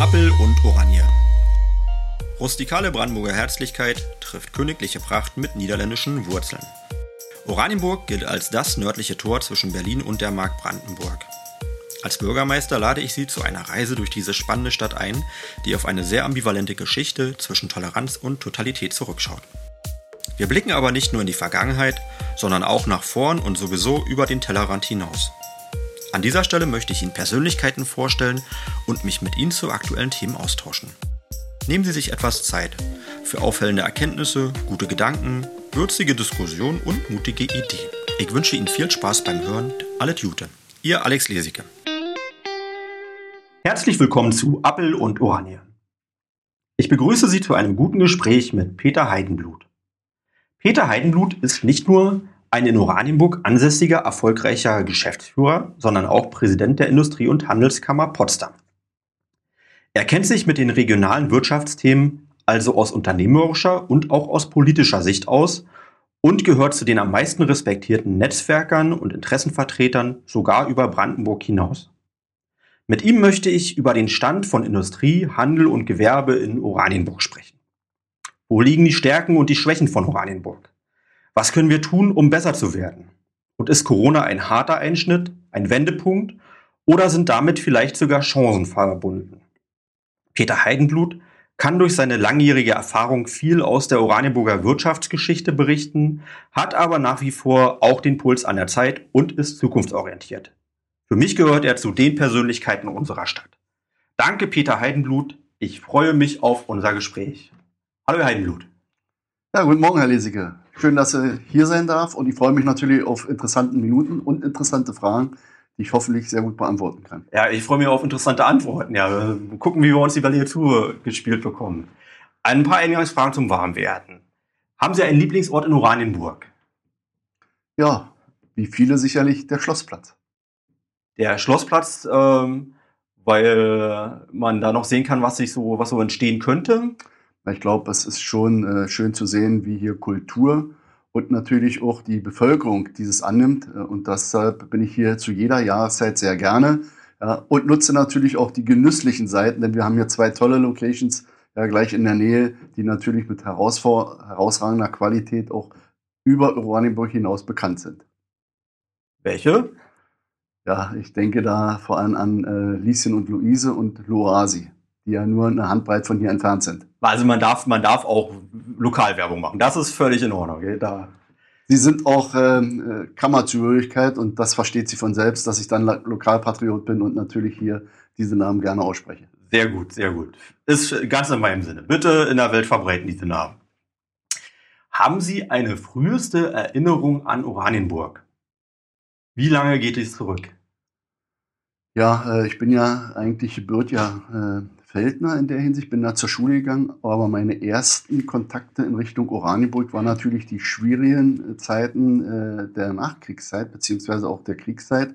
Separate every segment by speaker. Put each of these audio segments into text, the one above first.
Speaker 1: Appel und Oranje. Rustikale Brandenburger Herzlichkeit trifft königliche Pracht mit niederländischen Wurzeln. Oranienburg gilt als das nördliche Tor zwischen Berlin und der Mark Brandenburg. Als Bürgermeister lade ich Sie zu einer Reise durch diese spannende Stadt ein, die auf eine sehr ambivalente Geschichte zwischen Toleranz und Totalität zurückschaut. Wir blicken aber nicht nur in die Vergangenheit, sondern auch nach vorn und sowieso über den Tellerrand hinaus. An dieser Stelle möchte ich Ihnen Persönlichkeiten vorstellen und mich mit Ihnen zu aktuellen Themen austauschen. Nehmen Sie sich etwas Zeit für auffällende Erkenntnisse, gute Gedanken, würzige Diskussionen und mutige Ideen. Ich wünsche Ihnen viel Spaß beim Hören. Alles Gute. Ihr Alex Lesicke. Herzlich willkommen zu Appel und Oranje. Ich begrüße Sie zu einem guten Gespräch mit Peter Heidenblut. Peter Heidenblut ist nicht nur ein in Oranienburg ansässiger, erfolgreicher Geschäftsführer, sondern auch Präsident der Industrie- und Handelskammer Potsdam. Er kennt sich mit den regionalen Wirtschaftsthemen also aus unternehmerischer und auch aus politischer Sicht aus und gehört zu den am meisten respektierten Netzwerkern und Interessenvertretern sogar über Brandenburg hinaus. Mit ihm möchte ich über den Stand von Industrie, Handel und Gewerbe in Oranienburg sprechen. Wo liegen die Stärken und die Schwächen von Oranienburg? Was können wir tun, um besser zu werden? Und ist Corona ein harter Einschnitt, ein Wendepunkt oder sind damit vielleicht sogar Chancen verbunden? Peter Heidenblut kann durch seine langjährige Erfahrung viel aus der Oranienburger Wirtschaftsgeschichte berichten, hat aber nach wie vor auch den Puls an der Zeit und ist zukunftsorientiert. Für mich gehört er zu den Persönlichkeiten unserer Stadt. Danke, Peter Heidenblut. Ich freue mich auf unser Gespräch. Hallo, Herr Heidenblut.
Speaker 2: Ja, guten Morgen, Herr Lesicke. Schön, dass er hier sein darf und ich freue mich natürlich auf interessante Minuten und interessante Fragen, die ich hoffentlich sehr gut beantworten kann.
Speaker 1: Ja, ich freue mich auf interessante Antworten. Ja, gucken, wie wir uns die Ballette gespielt bekommen. Ein paar Eingangsfragen zum Warmwerden. Haben Sie einen Lieblingsort in Oranienburg?
Speaker 2: Ja, wie viele sicherlich der Schlossplatz.
Speaker 1: Der Schlossplatz, ähm, weil man da noch sehen kann, was sich so, was so entstehen könnte.
Speaker 2: Ich glaube, es ist schon äh, schön zu sehen, wie hier Kultur und natürlich auch die Bevölkerung dieses annimmt. Äh, und deshalb bin ich hier zu jeder Jahreszeit sehr gerne ja, und nutze natürlich auch die genüsslichen Seiten, denn wir haben hier zwei tolle Locations ja, gleich in der Nähe, die natürlich mit herausragender Qualität auch über Oranienburg hinaus bekannt sind.
Speaker 1: Welche?
Speaker 2: Ja, ich denke da vor allem an äh, Lieschen und Luise und Loasi die ja nur eine Handbreit von hier entfernt sind.
Speaker 1: Also man darf, man darf auch Lokalwerbung machen. Das ist völlig in Ordnung. Okay? Da.
Speaker 2: Sie sind auch ähm, äh, Kammerzugehörigkeit und das versteht sie von selbst, dass ich dann Lokalpatriot bin und natürlich hier diese Namen gerne ausspreche.
Speaker 1: Sehr gut, sehr gut. Ist ganz in meinem Sinne. Bitte in der Welt verbreiten diese Namen. Haben Sie eine früheste Erinnerung an Oranienburg? Wie lange geht es zurück?
Speaker 2: Ja, äh, ich bin ja eigentlich gebürtiger Feldner in der Hinsicht, bin da zur Schule gegangen, aber meine ersten Kontakte in Richtung Oranienburg waren natürlich die schwierigen äh, Zeiten äh, der Nachkriegszeit, beziehungsweise auch der Kriegszeit.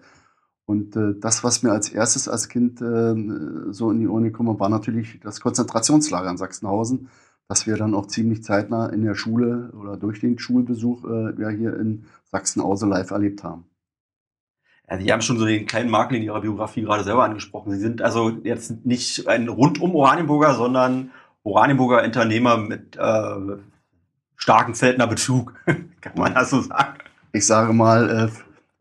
Speaker 2: Und äh, das, was mir als erstes als Kind äh, so in die Ohren gekommen war natürlich das Konzentrationslager in Sachsenhausen, das wir dann auch ziemlich zeitnah in der Schule oder durch den Schulbesuch äh, ja hier in Sachsenhausen live erlebt haben.
Speaker 1: Ja, Sie haben schon so den kleinen Makel in Ihrer Biografie gerade selber angesprochen. Sie sind also jetzt nicht ein rundum Oranienburger, sondern Oranienburger Unternehmer mit äh, starken Zeltner Bezug. Kann man das so sagen?
Speaker 2: Ich sage mal, äh,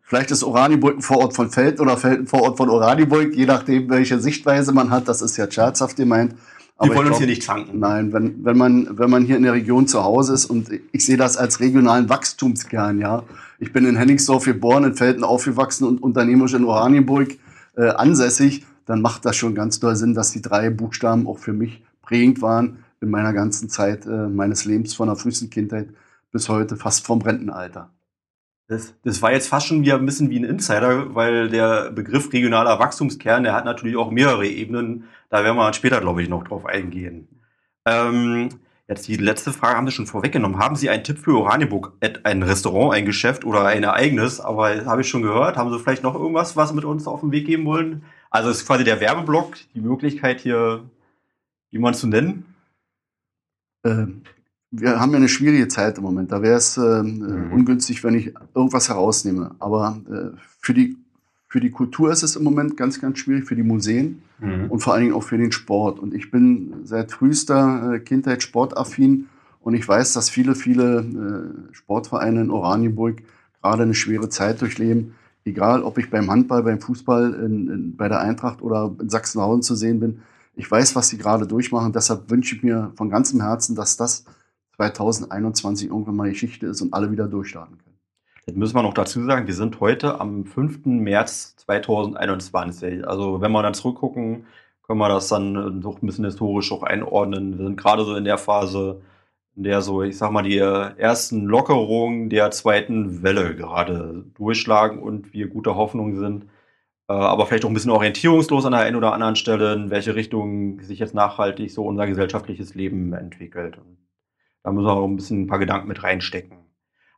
Speaker 2: vielleicht ist Oranienburg ein Vorort von Feld oder Feld ein Vorort von Oranienburg, je nachdem, welche Sichtweise man hat. Das ist ja scherzhaft gemeint.
Speaker 1: Aber Wir wollen uns hier nicht zanken.
Speaker 2: Nein, wenn, wenn, man, wenn man hier in der Region zu Hause ist und ich sehe das als regionalen Wachstumskern, ja. Ich bin in Henningsdorf geboren, in Felden aufgewachsen und unternehmerisch in Oranienburg äh, ansässig, dann macht das schon ganz doll Sinn, dass die drei Buchstaben auch für mich prägend waren in meiner ganzen Zeit äh, meines Lebens von der frühesten Kindheit bis heute, fast vom Rentenalter.
Speaker 1: Das, das war jetzt fast schon wieder ein bisschen wie ein Insider, weil der Begriff regionaler Wachstumskern, der hat natürlich auch mehrere Ebenen. Da werden wir später, glaube ich, noch drauf eingehen. Ähm, jetzt die letzte Frage haben Sie schon vorweggenommen. Haben Sie einen Tipp für Oranienburg? Ein Restaurant, ein Geschäft oder ein Ereignis? Aber habe ich schon gehört. Haben Sie vielleicht noch irgendwas, was Sie mit uns auf den Weg geben wollen? Also ist quasi der Werbeblock, die Möglichkeit hier jemanden zu nennen?
Speaker 2: Ähm, wir haben ja eine schwierige Zeit im Moment. Da wäre es äh, mhm. ungünstig, wenn ich irgendwas herausnehme. Aber äh, für, die, Für die Kultur ist es im Moment ganz, ganz schwierig, für die Museen
Speaker 1: Mhm.
Speaker 2: und vor allen Dingen auch für den Sport. Und ich bin seit frühester äh, Kindheit sportaffin und ich weiß, dass viele, viele äh, Sportvereine in Oranienburg gerade eine schwere Zeit durchleben. Egal, ob ich beim Handball, beim Fußball, in, in, bei der Eintracht oder in Sachsenhausen zu sehen bin. Ich weiß, was sie gerade durchmachen. Deshalb wünsche ich mir von ganzem Herzen, dass das 2021 irgendwann mal Geschichte ist und alle wieder durchstarten können.
Speaker 1: Jetzt müssen wir noch dazu sagen, wir sind heute am 5. März 2021. Also wenn wir dann zurückgucken, können wir das dann äh, doch ein bisschen historisch auch einordnen. Wir sind gerade so in der Phase, in der so, ich sag mal, die ersten Lockerungen der zweiten Welle gerade durchschlagen und wir guter Hoffnung sind. Äh, aber vielleicht auch ein bisschen orientierungslos an der einen oder anderen Stelle, in welche Richtung sich jetzt nachhaltig so unser gesellschaftliches Leben entwickelt. Da müssen wir auch ein bisschen ein paar Gedanken mit reinstecken.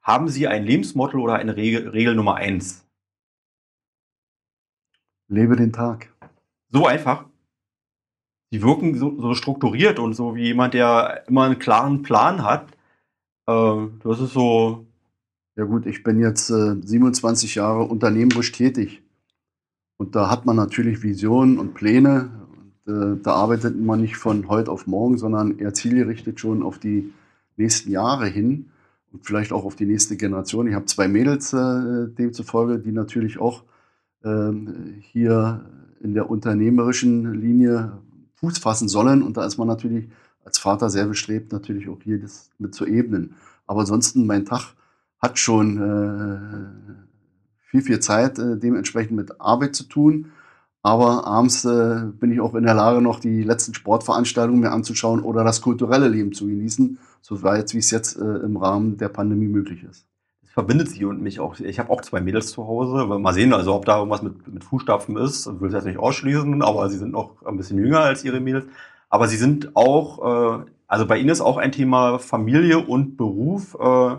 Speaker 1: Haben Sie ein Lebensmotto oder eine Regel, Regel Nummer eins?
Speaker 2: Lebe den Tag.
Speaker 1: So einfach. Sie wirken so, so strukturiert und so wie jemand, der immer einen klaren Plan hat. Äh, das ist so.
Speaker 2: Ja gut, ich bin jetzt äh, 27 Jahre unternehmerisch tätig. Und da hat man natürlich Visionen und Pläne. Und, äh, da arbeitet man nicht von heute auf morgen, sondern eher zielgerichtet schon auf die nächsten Jahre hin und vielleicht auch auf die nächste Generation. Ich habe zwei Mädels äh, demzufolge, die natürlich auch ähm, hier in der unternehmerischen Linie Fuß fassen sollen. Und da ist man natürlich als Vater sehr bestrebt, natürlich auch hier das mit zu ebnen. Aber ansonsten, mein Tag hat schon äh, viel, viel Zeit äh, dementsprechend mit Arbeit zu tun. Aber abends äh, bin ich auch in der Lage, noch die letzten Sportveranstaltungen mir anzuschauen oder das kulturelle Leben zu genießen, soweit wie es jetzt äh, im Rahmen der Pandemie möglich ist.
Speaker 1: Das verbindet Sie und mich auch. Ich habe auch zwei Mädels zu Hause. Mal sehen, also ob da irgendwas mit, mit Fußstapfen ist. Ich will es jetzt nicht ausschließen, aber sie sind noch ein bisschen jünger als ihre Mädels. Aber sie sind auch, äh, also bei ihnen ist auch ein Thema Familie und Beruf. Äh,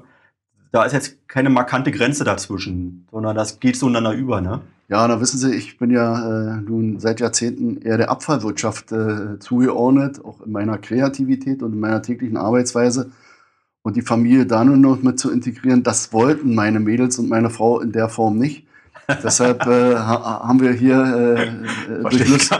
Speaker 1: da ist jetzt keine markante Grenze dazwischen, sondern das geht so ineinander über, ne?
Speaker 2: Ja, da wissen Sie, ich bin ja äh, nun seit Jahrzehnten eher der Abfallwirtschaft äh, zugeordnet, auch in meiner Kreativität und in meiner täglichen Arbeitsweise. Und die Familie da nur noch mit zu integrieren, das wollten meine Mädels und meine Frau in der Form nicht. Deshalb äh, ha haben wir hier äh, Lust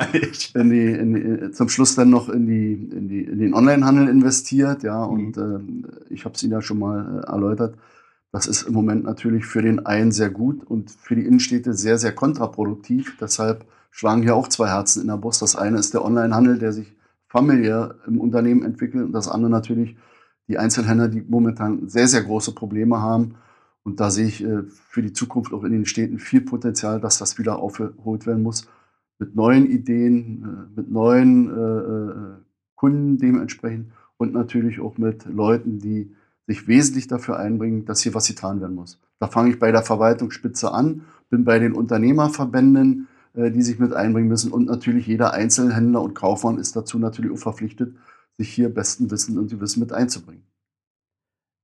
Speaker 2: in die, in die, zum Schluss dann noch in, die, in, die, in den Onlinehandel investiert. Ja, und
Speaker 1: Mhm.
Speaker 2: äh, ich habe es Ihnen ja schon mal äh, erläutert. Das ist im Moment natürlich für den einen sehr gut und für die Innenstädte sehr, sehr kontraproduktiv. Deshalb schlagen hier auch zwei Herzen in der Brust. Das eine ist der Onlinehandel, der sich familiär im Unternehmen entwickelt und das andere natürlich die Einzelhändler, die momentan sehr, sehr große Probleme haben. Und da sehe ich äh, für die Zukunft auch in den Städten viel Potenzial, dass das wieder aufgeholt werden muss. Mit neuen Ideen, äh, mit neuen äh, Kunden dementsprechend und natürlich auch mit Leuten, die sich wesentlich dafür einbringen, dass hier was getan werden muss. Da fange ich bei der Verwaltungsspitze an, bin bei den Unternehmerverbänden, äh, die sich mit einbringen müssen und natürlich jeder Einzelhändler und Kaufmann ist dazu natürlich auch verpflichtet, sich hier besten Wissen und Gewissen mit einzubringen.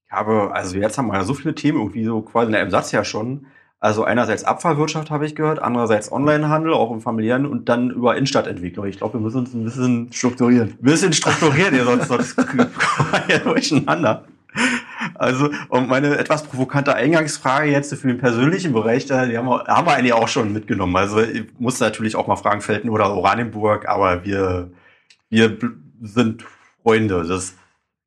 Speaker 1: Ich habe, also jetzt haben wir ja so viele Themen irgendwie so quasi in einem Satz ja schon. Also einerseits Abfallwirtschaft habe ich gehört, andererseits Onlinehandel, auch im familiären und dann über Innenstadtentwicklung. Ich glaube, wir müssen uns ein bisschen,
Speaker 2: Strukturieren.
Speaker 1: ein bisschen strukturieren, sonst, sonst kommen wir ja durcheinander. Also, und meine etwas provokante Eingangsfrage jetzt für den persönlichen Bereich, da, die haben wir, haben wir eigentlich auch schon mitgenommen. Also, ich muss natürlich auch mal fragen, Felten oder Oranienburg, aber wir, wir sind Freunde. Das,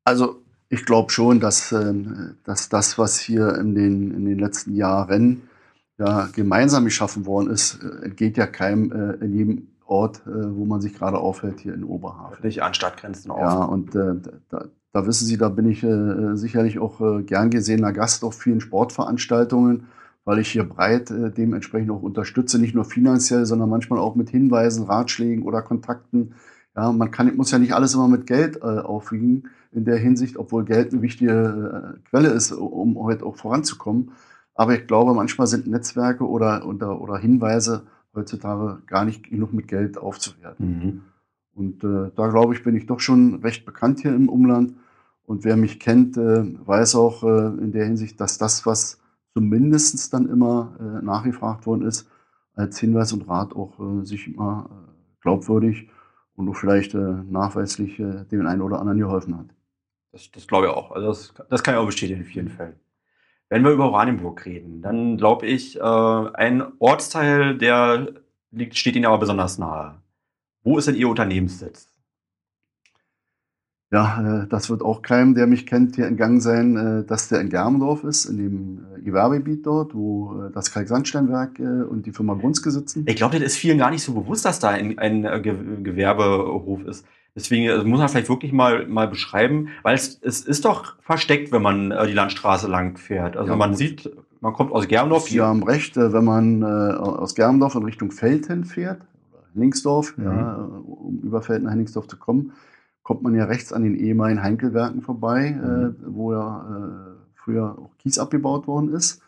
Speaker 2: Also ich glaube schon, dass, ähm, dass das, was hier in den, in den letzten Jahren ja, gemeinsam geschaffen worden ist, äh, entgeht ja keinem äh, in jedem Ort, äh, wo man sich gerade aufhält, hier in Oberhavel.
Speaker 1: nicht an Stadtgrenzen auf.
Speaker 2: Ja, und äh, da, da wissen Sie, da bin ich äh, sicherlich auch äh, gern gesehener Gast auf vielen Sportveranstaltungen, weil ich hier breit äh, dementsprechend auch unterstütze, nicht nur finanziell, sondern manchmal auch mit Hinweisen, Ratschlägen oder Kontakten. Ja, man kann, muss ja nicht alles immer mit Geld äh, aufwiegen in der Hinsicht, obwohl Geld eine wichtige äh, Quelle ist, um heute auch voranzukommen. Aber ich glaube, manchmal sind Netzwerke oder, oder, oder Hinweise heutzutage gar nicht genug mit Geld aufzuwerten.
Speaker 1: Mhm.
Speaker 2: Und äh, da glaube ich, bin ich doch schon recht bekannt hier im Umland. Und wer mich kennt, äh, weiß auch äh, in der Hinsicht, dass das, was zumindest dann immer äh, nachgefragt worden ist, als Hinweis und Rat auch sich immer glaubwürdig und auch vielleicht nachweislich dem einen oder anderen geholfen hat.
Speaker 1: Das, das glaube ich auch. Also das, das kann ich auch bestätigen in vielen Fällen. Wenn wir über Oranienburg reden, dann glaube ich, ein Ortsteil, der liegt, steht Ihnen aber besonders nahe. Wo ist denn Ihr Unternehmenssitz?
Speaker 2: Ja, äh, das wird auch keinem, der mich kennt, hier entgangen sein, äh, dass der in Germendorf ist, in dem äh, Gewerbegebiet dort, wo äh, das Kalksandsteinwerk äh, und die Firma Grunske sitzen.
Speaker 1: Ich glaube, das ist vielen gar nicht so bewusst, dass da ein, ein äh, Ge Gewerbehof ist. Deswegen also muss man vielleicht wirklich mal, mal beschreiben, weil es, es ist doch versteckt, wenn man äh, die Landstraße lang fährt. Also
Speaker 2: Ja,
Speaker 1: man
Speaker 2: gut.
Speaker 1: sieht, man kommt aus Germendorf.
Speaker 2: Sie haben recht, äh, wenn man äh, aus Germendorf in Richtung Feldhen fährt, Henningsdorf,
Speaker 1: Mhm.
Speaker 2: ja, äh, um über Feldhen nach Henningsdorf zu kommen, kommt man ja rechts an den ehemaligen Heinkelwerken vorbei,
Speaker 1: Mhm.
Speaker 2: äh, wo ja äh, früher auch Kies abgebaut worden ist.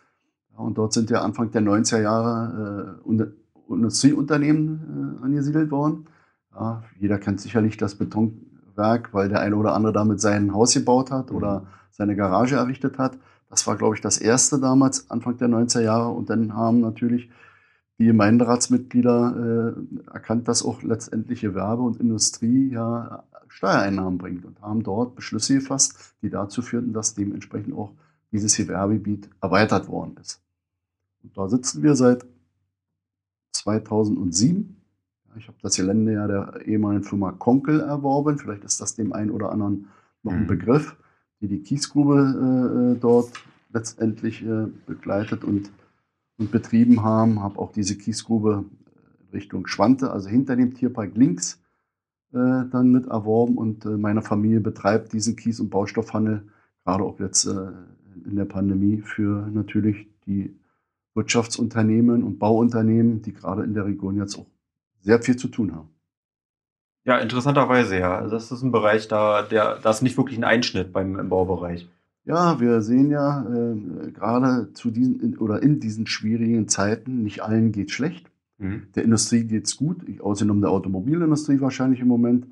Speaker 2: Ja, und dort sind ja Anfang der 90er Jahre äh, Unter- Industrieunternehmen äh, angesiedelt worden. Ja, jeder kennt sicherlich das Betonwerk, weil der eine oder andere damit sein Haus gebaut hat oder seine Garage errichtet hat. Das war, glaube ich, das erste damals, Anfang der 90er Jahre. Und dann haben natürlich die Gemeinderatsmitglieder äh, erkannt, dass auch letztendlich Gewerbe und Industrie ja Steuereinnahmen bringt und haben dort Beschlüsse gefasst, die dazu führten, dass dementsprechend auch dieses Gewerbegebiet erweitert worden ist. Und da sitzen wir seit 2007. Ja, Ich habe das Gelände ja der ehemaligen Firma Konkel erworben. Vielleicht ist das dem einen oder anderen noch ein
Speaker 1: Mhm.
Speaker 2: Begriff, die die Kiesgrube äh, dort letztendlich äh, begleitet und, und betrieben haben. Habe auch diese Kiesgrube Richtung Schwante, also hinter dem Tierpark links, äh, dann mit erworben. Und äh, meine Familie betreibt diesen Kies- und Baustoffhandel, gerade auch jetzt äh, in der Pandemie, für natürlich die Wirtschaftsunternehmen und Bauunternehmen, die gerade in der Region jetzt auch sehr viel zu tun haben.
Speaker 1: Ja, interessanterweise, ja. Also das ist ein Bereich, da, der, da ist nicht wirklich ein Einschnitt beim im Baubereich.
Speaker 2: Ja, wir sehen ja äh, gerade zu diesen in, oder in diesen schwierigen Zeiten, nicht allen geht schlecht. Der Industrie geht es gut, ausgenommen der Automobilindustrie wahrscheinlich im Moment.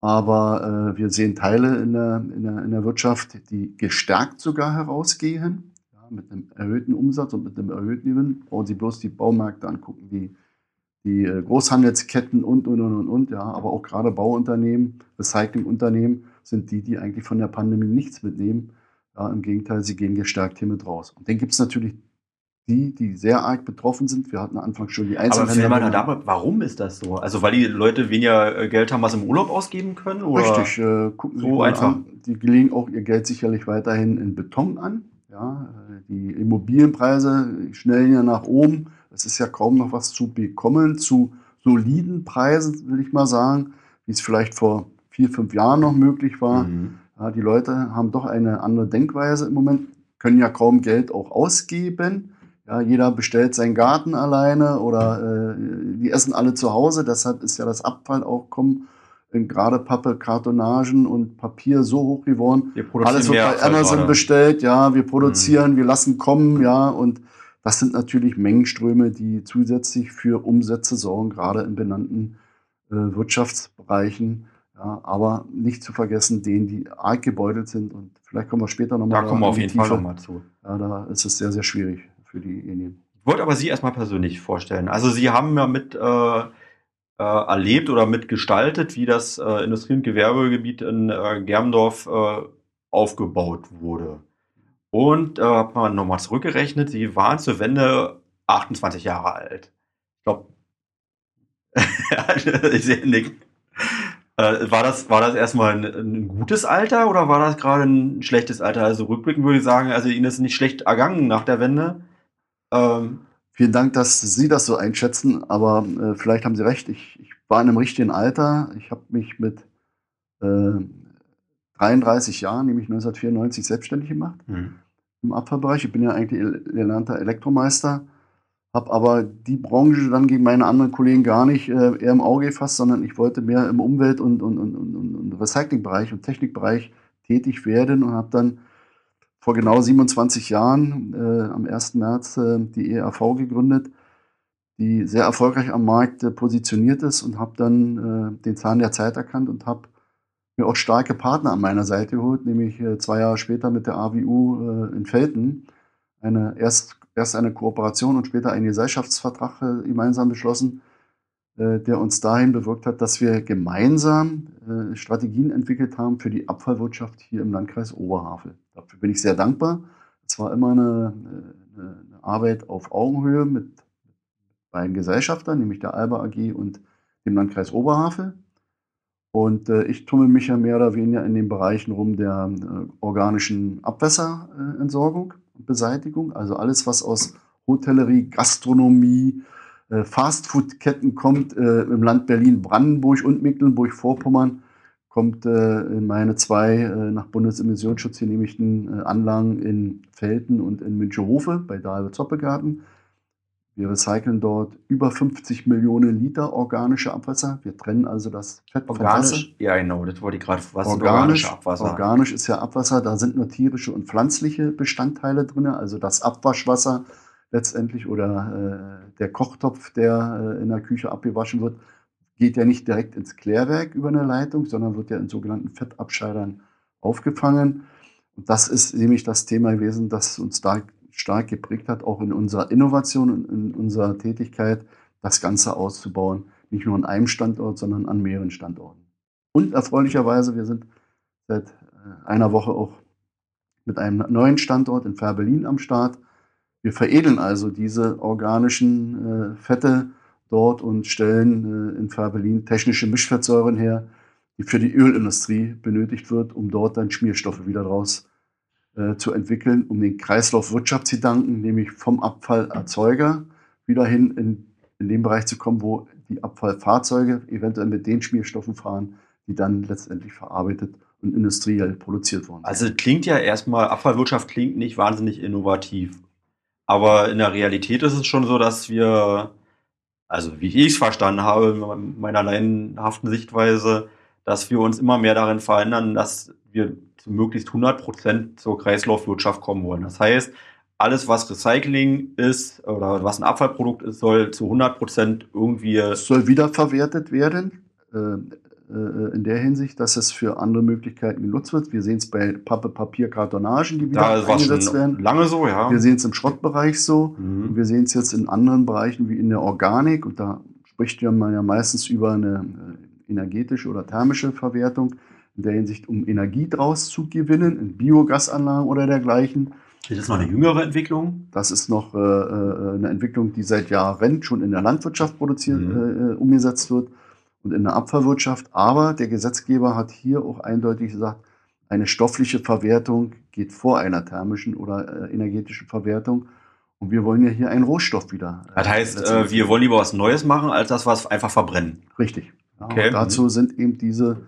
Speaker 2: Aber äh, wir sehen Teile in der, in, der, in der Wirtschaft, die gestärkt sogar herausgehen, ja, mit einem erhöhten Umsatz und mit einem erhöhten Gewinn. Brauchen Sie bloß die Baumärkte angucken, die, die äh, Großhandelsketten und, und, und, und, und. Ja, aber auch gerade Bauunternehmen, Recyclingunternehmen sind die, die eigentlich von der Pandemie nichts mitnehmen. Ja, Im Gegenteil, sie gehen gestärkt hier mit raus. Und dann gibt es natürlich die, die sehr arg betroffen sind. Wir hatten anfangs schon die
Speaker 1: Aber mal
Speaker 2: genannt.
Speaker 1: damit, warum ist das so? Also weil die Leute weniger äh, Geld haben, was im Urlaub ausgeben können? Oder?
Speaker 2: Richtig, äh, gucken Sie
Speaker 1: So
Speaker 2: mal
Speaker 1: einfach.
Speaker 2: an. Die legen auch ihr Geld sicherlich weiterhin in Beton an. Ja, äh, die Immobilienpreise schnellen ja nach oben. Es ist ja kaum noch was zu bekommen zu soliden Preisen, will ich mal sagen, wie es vielleicht vor vier, fünf Jahren noch möglich war.
Speaker 1: Mhm.
Speaker 2: Ja, die Leute haben doch eine andere Denkweise im Moment, können ja kaum Geld auch ausgeben. Ja, jeder bestellt seinen Garten alleine oder äh, die essen alle zu Hause. Deshalb ist ja das Abfallaufkommen in gerade Pappe, Kartonagen und Papier so hoch geworden.
Speaker 1: Wir produzieren
Speaker 2: Alles wird bei Amazon
Speaker 1: gerade.
Speaker 2: bestellt. Ja, wir produzieren, wir lassen kommen. Ja, und das sind natürlich Mengenströme, die zusätzlich für Umsätze sorgen, gerade in benannten äh, Wirtschaftsbereichen. Ja, aber nicht zu vergessen, denen, die arg gebeutelt sind. Und vielleicht kommen wir später nochmal
Speaker 1: Da kommen wir auf jeden Fall nochmal zu.
Speaker 2: Ja, da ist es sehr, sehr schwierig für diejenigen.
Speaker 1: Ich wollte aber Sie erstmal persönlich vorstellen. Also Sie haben ja mit äh, äh, erlebt oder mitgestaltet, wie das äh, Industrie- und Gewerbegebiet in äh, Germendorf äh, aufgebaut wurde. Und äh, habe mal nochmal zurückgerechnet, Sie waren zur Wende 28 Jahre alt. Ich glaube, ich sehe nicken. Äh, war, das, war das erstmal ein, ein gutes Alter oder war das gerade ein schlechtes Alter? Also rückblickend würde ich sagen, also Ihnen ist nicht schlecht ergangen nach der Wende. Ähm,
Speaker 2: Vielen Dank, dass Sie das so einschätzen, aber äh, vielleicht haben Sie recht. Ich, ich war in einem richtigen Alter. Ich habe mich mit äh, 33 Jahren, nämlich 1994, selbstständig gemacht im Abfallbereich. Ich bin ja eigentlich el- gelernter Elektromeister, habe aber die Branche dann gegen meine anderen Kollegen gar nicht äh, eher im Auge gefasst, sondern ich wollte mehr im Umwelt- und, und, und, und, und Recyclingbereich und Technikbereich tätig werden und habe dann vor genau 27 Jahren, äh, am 1. März, äh, die ERV gegründet, die sehr erfolgreich am Markt äh, positioniert ist und habe dann äh, den Zahn der Zeit erkannt und habe mir auch starke Partner an meiner Seite geholt, nämlich äh, zwei Jahre später mit der AWU äh, in Felten. Eine, erst, erst eine Kooperation und später einen Gesellschaftsvertrag gemeinsam beschlossen, der uns dahin bewirkt hat, dass wir gemeinsam Strategien entwickelt haben für die Abfallwirtschaft hier im Landkreis Oberhavel. Dafür bin ich sehr dankbar. zwar immer eine, eine, Arbeit auf Augenhöhe mit beiden Gesellschaftern, nämlich der Alba AG und dem Landkreis Oberhavel. Und äh, ich tummel mich ja mehr oder weniger in den Bereichen rum der äh, organischen Abwässerentsorgung und Beseitigung. Also alles, was aus Hotellerie, Gastronomie, äh, Fastfood-Ketten kommt, äh, im Land Berlin, Brandenburg und Mecklenburg-Vorpommern, kommt äh, in meine zwei äh, nach Bundesimmissionsschutz genehmigten Anlagen in Felten und in Münchehofe bei Dahlbe Zoppegarten wir recyceln dort über 50 Millionen Liter organische Abwasser. Wir trennen also das Fett
Speaker 1: organisch, vom Ja, genau, das wollte ich gerade.
Speaker 2: Was organisch, Abwasser? Organisch ist ja Abwasser, da sind nur tierische und pflanzliche Bestandteile drin. Also das Abwaschwasser letztendlich oder äh, der Kochtopf, der äh, in der Küche abgewaschen wird, geht ja nicht direkt ins Klärwerk über eine Leitung, sondern wird ja in sogenannten Fettabscheidern aufgefangen. Und das ist nämlich das Thema gewesen, das uns da stark geprägt hat, auch in unserer Innovation und in unserer Tätigkeit, das Ganze auszubauen. Nicht nur an einem Standort, sondern an mehreren Standorten. Und erfreulicherweise, wir sind seit äh, einer Woche auch mit einem neuen Standort in Färbelin am Start. Wir veredeln also diese organischen äh, Fette dort und stellen äh, in Färbelin technische Mischfettsäuren her, die für die Ölindustrie benötigt wird, um dort dann Schmierstoffe wieder draus äh, zu entwickeln, um den Kreislaufwirtschaftsgedanken, nämlich vom Abfallerzeuger wieder hin in, in den Bereich zu kommen, wo die Abfallfahrzeuge eventuell mit den Schmierstoffen fahren, die dann letztendlich verarbeitet und industriell produziert worden
Speaker 1: sind. Also klingt ja erstmal, Abfallwirtschaft klingt nicht wahnsinnig innovativ. Aber in der Realität ist es schon so, dass wir, also wie ich es verstanden habe, in meiner laienhaften Sichtweise, dass wir uns immer mehr darin verändern, dass wir zu möglichst 100 Prozent zur Kreislaufwirtschaft kommen wollen. Das heißt, alles, was Recycling ist oder was ein Abfallprodukt ist, soll zu 100 Prozent irgendwie.
Speaker 2: Es soll wiederverwertet werden. Äh, in der Hinsicht, dass es für andere Möglichkeiten genutzt wird. Wir sehen es bei Pappe, Papier, Kartonagen, die wieder
Speaker 1: da eingesetzt werden. Lange so, ja.
Speaker 2: Wir sehen es im Schrottbereich so. Mhm. Wir sehen es jetzt in anderen Bereichen wie in der Organik. Und da spricht man ja meistens über eine äh, energetische oder thermische Verwertung in der Hinsicht, um Energie draus zu gewinnen, in Biogasanlagen oder dergleichen.
Speaker 1: Ist das noch eine jüngere Entwicklung?
Speaker 2: Das ist noch äh, äh, eine Entwicklung, die seit Jahren schon in der Landwirtschaft produziert, mhm. äh, umgesetzt wird und in der Abfallwirtschaft. Aber der Gesetzgeber hat hier auch eindeutig gesagt, eine stoffliche Verwertung geht vor einer thermischen oder äh, energetischen Verwertung. Und wir wollen ja hier einen Rohstoff wieder.
Speaker 1: Äh, das heißt, äh, wir wollen lieber was Neues machen, als das was einfach verbrennen.
Speaker 2: Richtig. Ja, okay. Dazu sind eben diese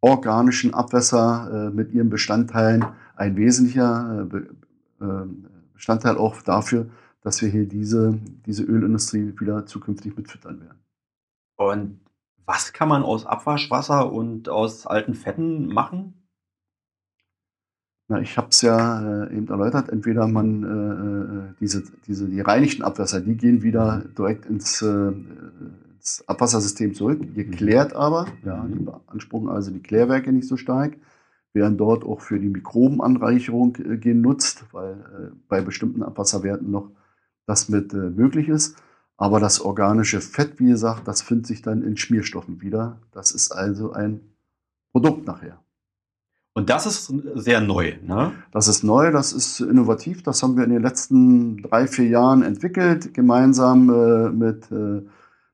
Speaker 2: organischen Abwässer äh, mit ihren Bestandteilen ein wesentlicher äh, äh, Bestandteil auch dafür, dass wir hier diese, diese Ölindustrie wieder zukünftig mitfüttern werden.
Speaker 1: Und was kann man aus Abwaschwasser und aus alten Fetten machen?
Speaker 2: Na, ich habe es ja äh, eben erläutert. Entweder man äh, diese, diese die reinigten Abwässer, die gehen wieder direkt ins, äh, ins Abwassersystem zurück, geklärt mhm. aber, ja, die beanspruchen also die Klärwerke nicht so stark, werden dort auch für die Mikrobenanreicherung äh, genutzt, weil äh, bei bestimmten Abwasserwerten noch das mit äh, möglich ist. Aber das organische Fett, wie gesagt, das findet sich dann in Schmierstoffen wieder. Das ist also ein Produkt nachher.
Speaker 1: Und das ist sehr neu, ne?
Speaker 2: Das ist neu, das ist innovativ. Das haben wir in den letzten drei, vier Jahren entwickelt, gemeinsam äh, mit äh,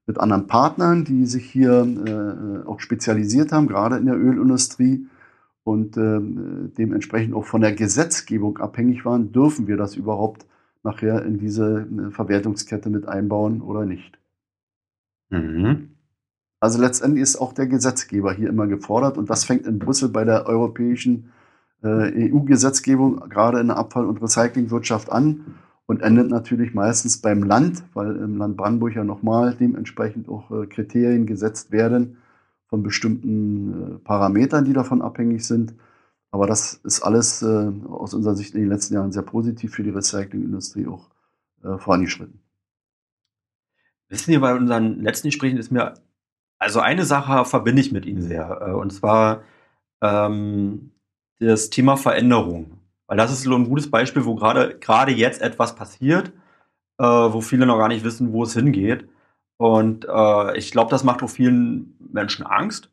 Speaker 2: mit anderen Partnern, die sich hier äh, auch spezialisiert haben, gerade in der Ölindustrie und äh, dementsprechend auch von der Gesetzgebung abhängig waren, dürfen wir das überhaupt nachher in diese äh, Verwertungskette mit einbauen oder nicht. Mhm. Also letztendlich ist auch der Gesetzgeber hier immer gefordert und das fängt in Brüssel bei der europäischen äh, EU-Gesetzgebung gerade in der Abfall- und Recyclingwirtschaft an und endet natürlich meistens beim Land, weil im Land Brandenburg ja nochmal dementsprechend auch äh, Kriterien gesetzt werden von bestimmten äh, Parametern, die davon abhängig sind. Aber das ist alles äh, aus unserer Sicht in den letzten Jahren sehr positiv für die Recyclingindustrie auch vorangeschritten.
Speaker 1: Wissen Sie, bei unseren letzten Gesprächen ist mir, also eine Sache verbinde ich mit Ihnen sehr, und zwar ähm, das Thema Veränderung. Weil das ist so ein gutes Beispiel, wo gerade gerade jetzt etwas passiert, äh, wo viele noch gar nicht wissen, wo es hingeht. Und äh, ich glaube, das macht auch vielen Menschen Angst.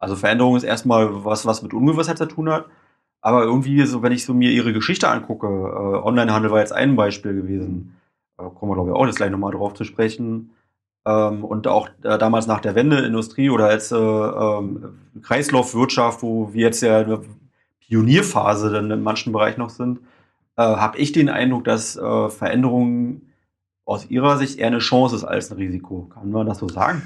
Speaker 1: Also Veränderung ist erstmal was, was mit Ungewissheit zu tun hat. Aber irgendwie, so, wenn ich so mir ihre Geschichte angucke, äh, Onlinehandel war jetzt ein Beispiel gewesen. Äh, kommen wir, glaube ich, auch jetzt gleich nochmal drauf zu sprechen. Ähm, und auch äh, damals nach der Wende Industrie oder als äh, ähm, Kreislaufwirtschaft, wo wir jetzt ja eine Pionierphase dann in manchen Bereichen noch sind, äh, habe ich den Eindruck, dass äh, Veränderungen aus Ihrer Sicht eher eine Chance ist als ein Risiko. Kann man das so sagen?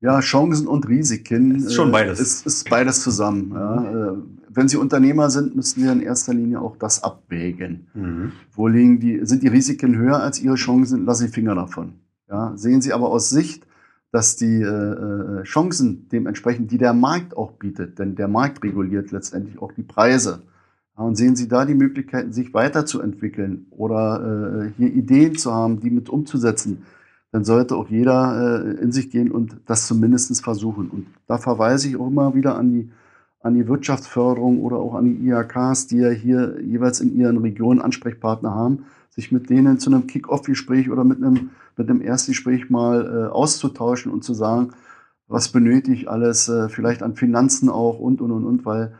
Speaker 2: Ja, Chancen und Risiken.
Speaker 1: ist schon beides.
Speaker 2: Äh, ist, ist beides zusammen. Ja. Äh, wenn Sie Unternehmer sind, müssen Sie in erster Linie auch das abwägen. Mhm. Wo liegen die, sind die Risiken höher als Ihre Chancen? Lassen Sie Finger davon. Ja. Sehen Sie aber aus Sicht, dass die äh, äh, Chancen dementsprechend, die der Markt auch bietet, denn der Markt reguliert letztendlich auch die Preise. Ja, und sehen Sie da die Möglichkeiten, sich weiterzuentwickeln oder äh, hier Ideen zu haben, die mit umzusetzen, dann sollte auch jeder äh, in sich gehen und das zumindest versuchen. Und da verweise ich auch immer wieder an die, an die Wirtschaftsförderung oder auch an die IHKs, die ja hier jeweils in ihren Regionen Ansprechpartner haben, sich mit denen zu einem Kick-Off-Gespräch oder mit einem, mit einem Erstgespräch mal äh, auszutauschen und zu sagen, was benötige ich alles, äh, vielleicht an Finanzen auch und, und, und, und, weil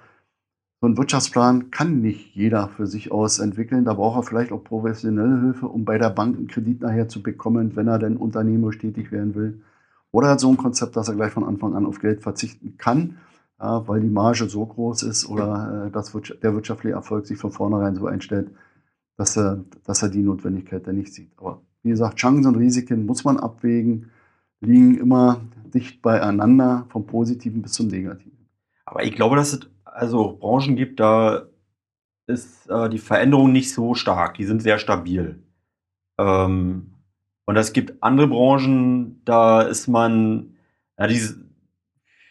Speaker 2: so ein Wirtschaftsplan kann nicht jeder für sich aus entwickeln. Da braucht er vielleicht auch professionelle Hilfe, um bei der Bank einen Kredit nachher zu bekommen, wenn er denn unternehmerisch tätig werden will. Oder hat so ein Konzept, dass er gleich von Anfang an auf Geld verzichten kann, ja, weil die Marge so groß ist oder äh, dass der wirtschaftliche Erfolg sich von vornherein so einstellt, dass er, dass er die Notwendigkeit dann nicht sieht. Aber wie gesagt, Chancen und Risiken muss man abwägen, liegen immer dicht beieinander, vom Positiven bis zum Negativen.
Speaker 1: Aber ich glaube, dass es also Branchen gibt, da ist äh, die Veränderung nicht so stark. Die sind sehr stabil. Ähm, und es gibt andere Branchen, da ist man, ja, diese,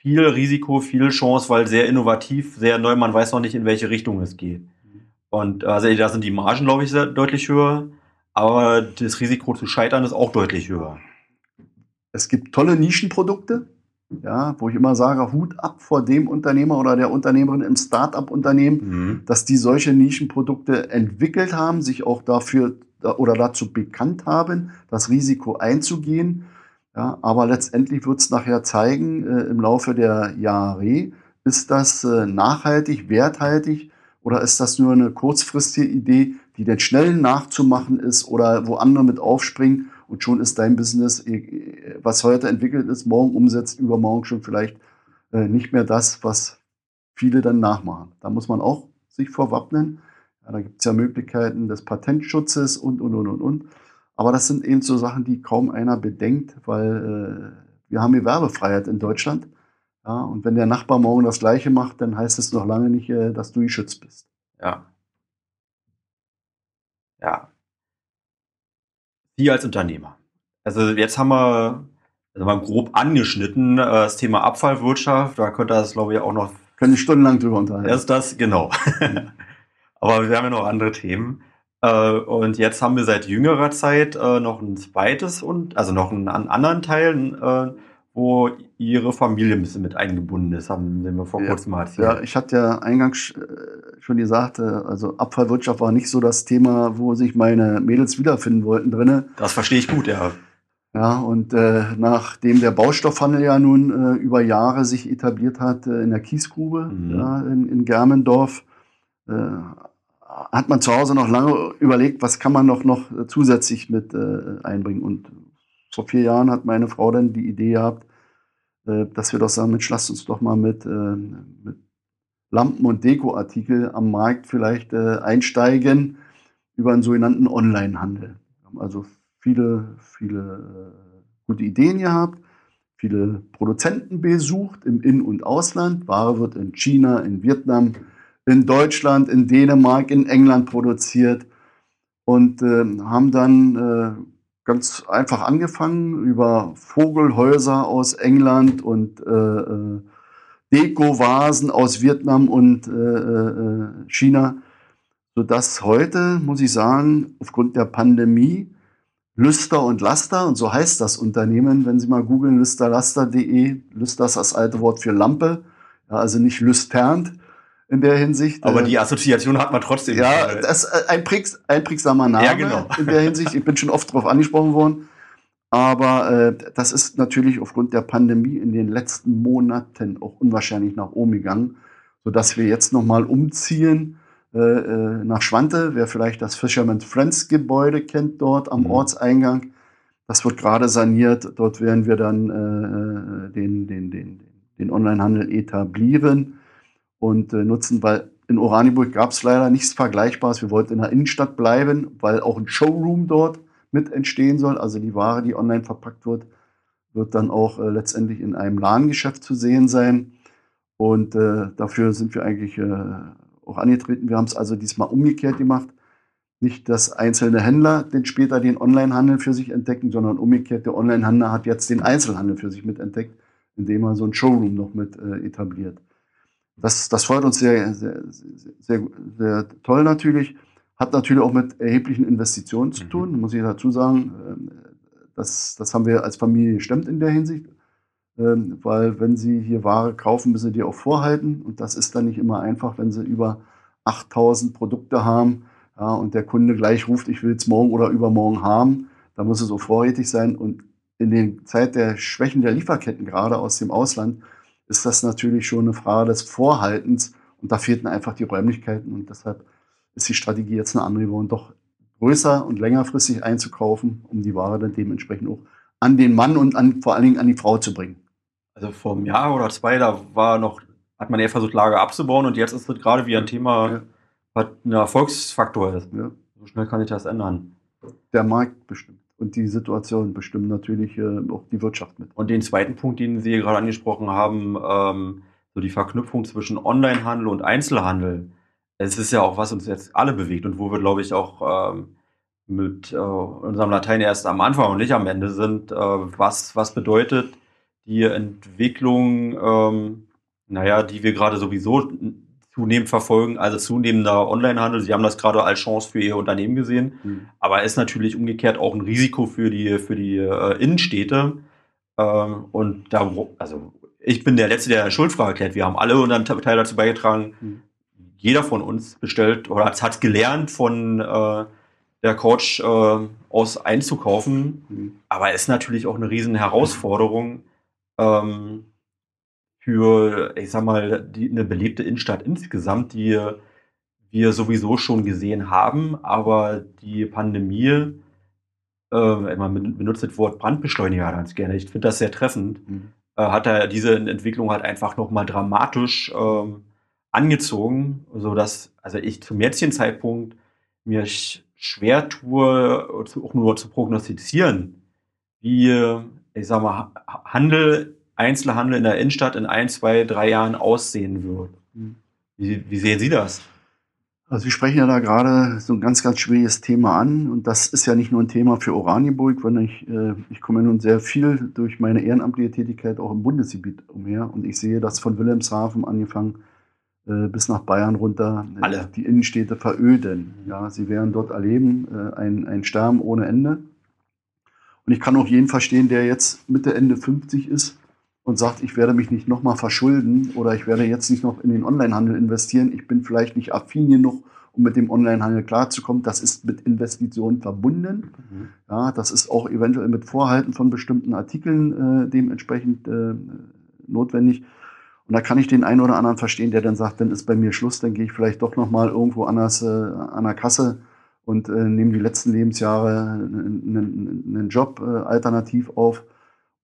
Speaker 1: viel Risiko, viel Chance, weil sehr innovativ, sehr neu, man weiß noch nicht, in welche Richtung es geht. Und also da sind die Margen, glaube ich, sehr, deutlich höher, aber das Risiko zu scheitern ist auch deutlich höher.
Speaker 2: Es gibt tolle Nischenprodukte, ja, wo ich immer sage, Hut ab vor dem Unternehmer oder der Unternehmerin im Start-up-Unternehmen, mhm. dass die solche Nischenprodukte entwickelt haben, sich auch dafür oder dazu bekannt haben, das Risiko einzugehen. Ja, aber letztendlich wird es nachher zeigen, äh, im Laufe der Jahre, ist das äh, nachhaltig, werthaltig oder ist das nur eine kurzfristige Idee, die denn schnell nachzumachen ist oder wo andere mit aufspringen und schon ist dein Business, äh, was heute entwickelt ist, morgen umsetzt, übermorgen schon vielleicht äh, nicht mehr das, was viele dann nachmachen. Da muss man auch sich vorwappnen. Ja, da gibt es ja Möglichkeiten des Patentschutzes und, und, und, und, und. Aber das sind eben so Sachen, die kaum einer bedenkt, weil äh, wir haben hier Werbefreiheit in Deutschland. Ja, und wenn der Nachbar morgen das Gleiche macht, dann heißt es noch lange nicht, äh, dass du geschützt bist.
Speaker 1: Ja. Ja, Sie als Unternehmer. Also jetzt haben wir also mal grob angeschnitten äh, das Thema Abfallwirtschaft. Da könnte das, glaube ich, auch noch.
Speaker 2: Können ich stundenlang drüber unterhalten.
Speaker 1: Erst das, genau. Aber wir haben ja noch andere Themen. Äh, und jetzt haben wir seit jüngerer Zeit äh, noch ein zweites und also noch einen, einen anderen Teil, wo ihre Familie ein bisschen mit eingebunden ist, haben wir vor kurzem
Speaker 2: mal erzählt. Ja, ich hatte ja eingangs schon gesagt, also Abfallwirtschaft war nicht so das Thema, wo sich meine Mädels wiederfinden wollten drinne.
Speaker 1: Das verstehe ich gut, ja.
Speaker 2: Ja, und äh, nachdem der Baustoffhandel ja nun äh, über Jahre sich etabliert hat äh, in der Kiesgrube mhm. ja, in, in Germendorf, äh, hat man zu Hause noch lange überlegt, was kann man noch, noch zusätzlich mit äh, einbringen. Und vor vier Jahren hat meine Frau dann die Idee gehabt, äh, dass wir doch sagen, Mensch, lasst uns doch mal mit, äh, mit Lampen- und Dekoartikel am Markt vielleicht äh, einsteigen über einen sogenannten Onlinehandel. Wir haben also viele, viele gute Ideen gehabt, viele Produzenten besucht im In- und Ausland. Ware wird in China, in Vietnam, in Deutschland, in Dänemark, in England produziert und äh, haben dann äh, ganz einfach angefangen über Vogelhäuser aus England und äh, äh, Deko-Vasen aus Vietnam und äh, äh, China, sodass heute, muss ich sagen, aufgrund der Pandemie Lüster und Laster, und so heißt das Unternehmen, wenn Sie mal googeln, lüsterlaster.de, Lüster ist das alte Wort für Lampe, ja, also nicht lüsternd, in der Hinsicht.
Speaker 1: Aber die Assoziation hat man trotzdem.
Speaker 2: Ja, das ist äh, ein, Prix, einprägsamer Name ja, genau. in der Hinsicht. Ich bin schon oft darauf angesprochen worden. Aber äh, das ist natürlich aufgrund der Pandemie in den letzten Monaten auch unwahrscheinlich nach oben gegangen, sodass wir jetzt nochmal umziehen äh, äh, nach Schwante, wer vielleicht das Fisherman Friends Gebäude kennt dort am mhm. Ortseingang. Das wird gerade saniert. Dort werden wir dann äh, den, den, den, den Onlinehandel etablieren und äh, nutzen, weil in Oranienburg gab es leider nichts Vergleichbares. Wir wollten in der Innenstadt bleiben, weil auch ein Showroom dort mit entstehen soll. Also die Ware, die online verpackt wird, wird dann auch äh, letztendlich in einem Ladengeschäft zu sehen sein. Und äh, dafür sind wir eigentlich äh, auch angetreten. Wir haben es also diesmal umgekehrt gemacht. Nicht, dass einzelne Händler den später den Onlinehandel für sich entdecken, sondern umgekehrt, der Onlinehandel hat jetzt den Einzelhandel für sich mit entdeckt, indem er so ein Showroom noch mit äh, etabliert. Das, das freut uns sehr, sehr, sehr, sehr, toll natürlich. Hat natürlich auch mit erheblichen Investitionen zu mhm. tun, mhm. muss ich dazu sagen. Ähm, das, das haben wir als Familie gestemmt in der Hinsicht. Ähm, weil wenn Sie hier Ware kaufen, müssen Sie die auch vorhalten. Und das ist dann nicht immer einfach, wenn Sie über 8000 Produkte haben ja, und der Kunde gleich ruft, ich will es morgen oder übermorgen haben. Da muss es so vorrätig sein. Und in der Zeit der Schwächen der Lieferketten, gerade aus dem Ausland, ist das natürlich schon eine Frage des Vorhaltens. Und da fehlten einfach die Räumlichkeiten. Und deshalb ist die Strategie jetzt eine andere geworden, doch größer und längerfristig einzukaufen, um die Ware dann dementsprechend auch an den Mann und an, vor allen Dingen an die Frau zu bringen.
Speaker 1: Also vor einem Jahr oder zwei, da war noch, hat man eher versucht, Lager abzubauen und jetzt ist das gerade wie ein Thema, ja. was ein Erfolgsfaktor ist. Ja. So schnell kann ich das ändern.
Speaker 2: Der Markt bestimmt. Und die Situation bestimmt natürlich äh, auch die Wirtschaft mit.
Speaker 1: Und den zweiten Punkt, den Sie gerade angesprochen haben, ähm, so die Verknüpfung zwischen Onlinehandel und Einzelhandel. Es ist ja auch, was uns jetzt alle bewegt und wo wir, glaube ich, auch ähm, mit äh, unserem Latein erst am Anfang und nicht am Ende sind. Äh, was, was bedeutet die Entwicklung, ähm, naja, die wir gerade sowieso zunehmend verfolgen, also zunehmender Onlinehandel. Sie haben das gerade als Chance für Ihr Unternehmen gesehen, mhm. aber ist natürlich umgekehrt auch ein Risiko für die, für die äh, Innenstädte. Ähm, und da, also ich bin der Letzte, der eine Schuldfrage erklärt. Wir haben alle unseren Teil dazu beigetragen. Mhm. Jeder von uns bestellt oder hat gelernt von äh, der Coach äh, aus einzukaufen. Mhm. Aber ist natürlich auch eine riesen Herausforderung, ähm, für, ich sag mal, die, eine belebte Innenstadt insgesamt, die wir sowieso schon gesehen haben, aber die Pandemie, äh, man benutzt das Wort Brandbeschleuniger ganz gerne, ich finde das sehr treffend, mhm. äh, hat er diese Entwicklung halt einfach nochmal dramatisch ähm, angezogen, sodass, also ich zum jetzigen Zeitpunkt mir schwer tue, auch nur zu prognostizieren, wie, ich sag mal, Handel, Einzelhandel in der Innenstadt in ein, zwei, drei Jahren aussehen wird. Hm. Wie, wie sehen Sie das?
Speaker 2: Also Sie sprechen ja da gerade so ein ganz, ganz schwieriges Thema an. Und das ist ja nicht nur ein Thema für Oranienburg, sondern ich, äh, ich komme ja nun sehr viel durch meine ehrenamtliche Tätigkeit auch im Bundesgebiet umher. Und ich sehe, dass von Wilhelmshaven angefangen äh, bis nach Bayern runter
Speaker 1: äh, Alle.
Speaker 2: die Innenstädte veröden. Ja, sie werden dort erleben äh, ein, ein Sterben ohne Ende. Und ich kann auch jeden verstehen, der jetzt Mitte, Ende 50 ist und sagt, ich werde mich nicht nochmal verschulden oder ich werde jetzt nicht noch in den Onlinehandel investieren. Ich bin vielleicht nicht affin genug, um mit dem Onlinehandel klarzukommen. Das ist mit Investitionen verbunden. Mhm. Ja, das ist auch eventuell mit Vorhalten von bestimmten Artikeln äh, dementsprechend äh, notwendig. Und da kann ich den einen oder anderen verstehen, der dann sagt, dann ist bei mir Schluss, dann gehe ich vielleicht doch nochmal irgendwo anders äh, an der Kasse und äh, nehme die letzten Lebensjahre einen, einen Job äh, alternativ auf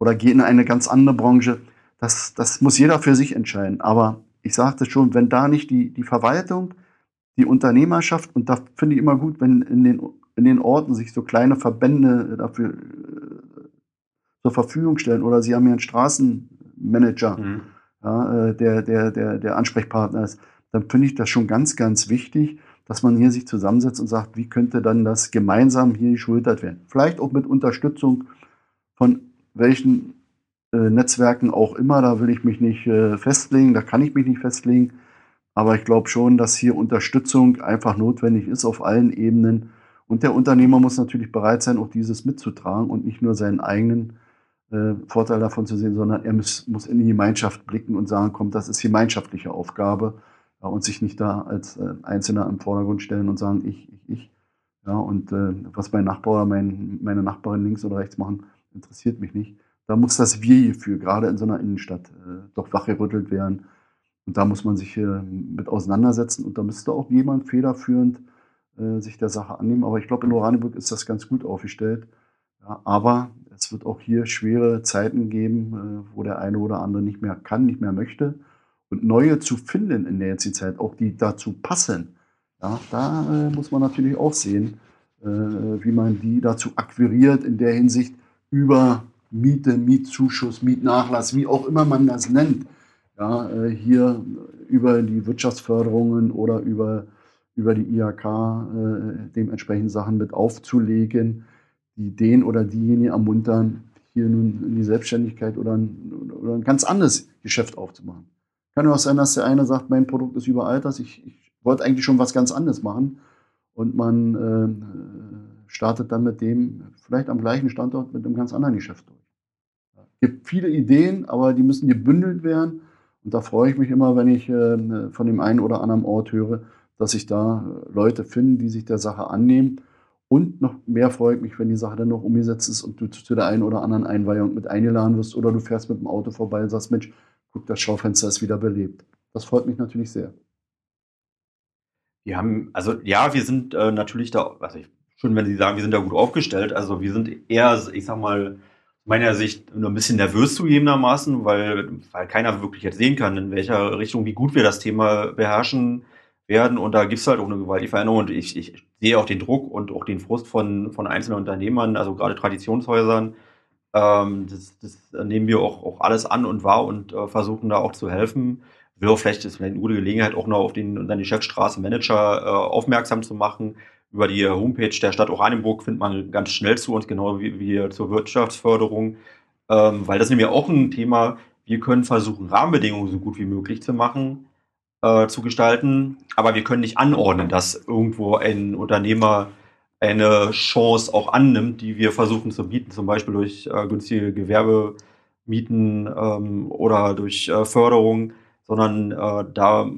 Speaker 2: oder gehe in eine ganz andere Branche. Das, das muss jeder für sich entscheiden. Aber ich sagte schon, wenn da nicht die, die Verwaltung, die Unternehmerschaft, und da finde ich immer gut, wenn in den, in den Orten sich so kleine Verbände dafür äh, zur Verfügung stellen oder sie haben ja einen Straßenmanager, mhm. ja, äh, der, der, der, der Ansprechpartner ist, dann finde ich das schon ganz, ganz wichtig, dass man hier sich zusammensetzt und sagt, wie könnte dann das gemeinsam hier geschultert werden. Vielleicht auch mit Unterstützung von welchen äh, Netzwerken auch immer, da will ich mich nicht äh, festlegen, da kann ich mich nicht festlegen. Aber ich glaube schon, dass hier Unterstützung einfach notwendig ist auf allen Ebenen. Und der Unternehmer muss natürlich bereit sein, auch dieses mitzutragen und nicht nur seinen eigenen äh, Vorteil davon zu sehen, sondern er muss, muss, in die Gemeinschaft blicken und sagen, komm, das ist gemeinschaftliche Aufgabe. Ja, und sich nicht da als äh, Einzelner im Vordergrund stellen und sagen, ich, ich, ich. Ja, und äh, was mein Nachbar oder mein, meine Nachbarin links oder rechts machen, interessiert mich nicht. Da muss das Wir-Gefühl, gerade in so einer Innenstadt, äh, doch wachgerüttelt werden. Und da muss man sich äh, mit auseinandersetzen und da müsste auch jemand federführend äh, sich der Sache annehmen. Aber ich glaube, in Oranienburg ist das ganz gut aufgestellt. Ja, aber es wird auch hier schwere Zeiten geben, wo der eine oder andere nicht mehr kann, nicht mehr möchte. Und neue zu finden in der jetzigen Zeit, auch die dazu passen, ja, da muss man natürlich auch sehen, wie man die dazu akquiriert in der Hinsicht über Miete, Mietzuschuss, Mietnachlass, wie auch immer man das nennt. Ja, äh, hier über die Wirtschaftsförderungen oder über, über die IHK äh, dementsprechend Sachen mit aufzulegen, die den oder diejenigen ermuntern, hier nun in die Selbstständigkeit oder ein, oder ein ganz anderes Geschäft aufzumachen. Kann ja auch sein, dass der eine sagt, mein Produkt ist überaltert, ich, ich wollte eigentlich schon was ganz anderes machen und man äh, startet dann mit dem vielleicht am gleichen Standort mit einem ganz anderen Geschäft durch. Es gibt viele Ideen, aber die müssen gebündelt werden und da freue ich mich immer, wenn ich äh, von dem einen oder anderen Ort höre, dass sich da Leute finden, die sich der Sache annehmen. Und noch mehr freue ich mich, wenn die Sache dann noch umgesetzt ist und du zu der einen oder anderen Einweihung mit eingeladen wirst oder du fährst mit dem Auto vorbei und sagst, Mensch, guck, das Schaufenster ist wieder belebt. Das freut mich natürlich sehr.
Speaker 1: Wir haben, also ja, wir sind äh, natürlich da, also ich, schon wenn Sie sagen, wir sind da gut aufgestellt, also wir sind eher, ich sag mal, meiner Sicht nur ein bisschen nervös zugegebenermaßen, weil, weil keiner wirklich jetzt sehen kann, in welcher Richtung, wie gut wir das Thema beherrschen werden. Und da gibt es halt auch eine gewaltige Veränderung. Und ich, ich sehe auch den Druck und auch den Frust von, von einzelnen Unternehmern, also gerade Traditionshäusern. Ähm, das, das nehmen wir auch, auch alles an und wahr und äh, versuchen da auch zu helfen. Will auch vielleicht, ist vielleicht eine gute Gelegenheit, auch noch auf den, dann die Chefstraße Manager äh, aufmerksam zu machen über die Homepage der Stadt Oranienburg findet man ganz schnell zu uns, genau wie, wie zur Wirtschaftsförderung, ähm, weil das nämlich auch ein Thema, wir können versuchen, Rahmenbedingungen so gut wie möglich zu machen, äh, zu gestalten, aber wir können nicht anordnen, dass irgendwo ein Unternehmer eine Chance auch annimmt, die wir versuchen zu bieten, zum Beispiel durch äh, günstige Gewerbemieten ähm, oder durch äh, Förderung, sondern äh, da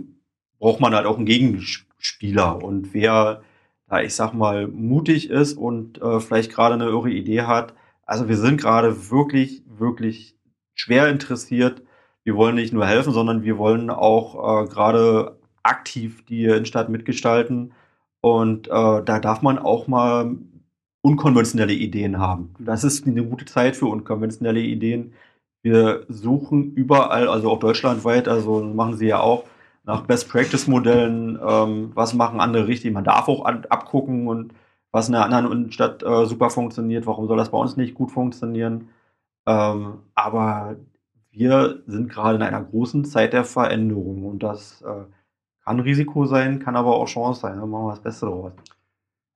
Speaker 1: braucht man halt auch einen Gegenspieler. Und wer da ich sag mal mutig ist und äh, vielleicht gerade eine irre Idee hat. Also wir sind gerade wirklich, wirklich schwer interessiert. Wir wollen nicht nur helfen, sondern wir wollen auch äh, gerade aktiv die Innenstadt mitgestalten. Und äh, da darf man auch mal unkonventionelle Ideen haben. Das ist eine gute Zeit für unkonventionelle Ideen. Wir suchen überall, also auch deutschlandweit, also machen sie ja auch, nach Best-Practice-Modellen, ähm, was machen andere richtig. Man darf auch an, abgucken und was in der anderen Stadt äh, super funktioniert, warum soll das bei uns nicht gut funktionieren. Ähm, aber wir sind gerade in einer großen Zeit der Veränderung und das äh, kann Risiko sein, kann aber auch Chance sein. Dann machen wir das Beste draus.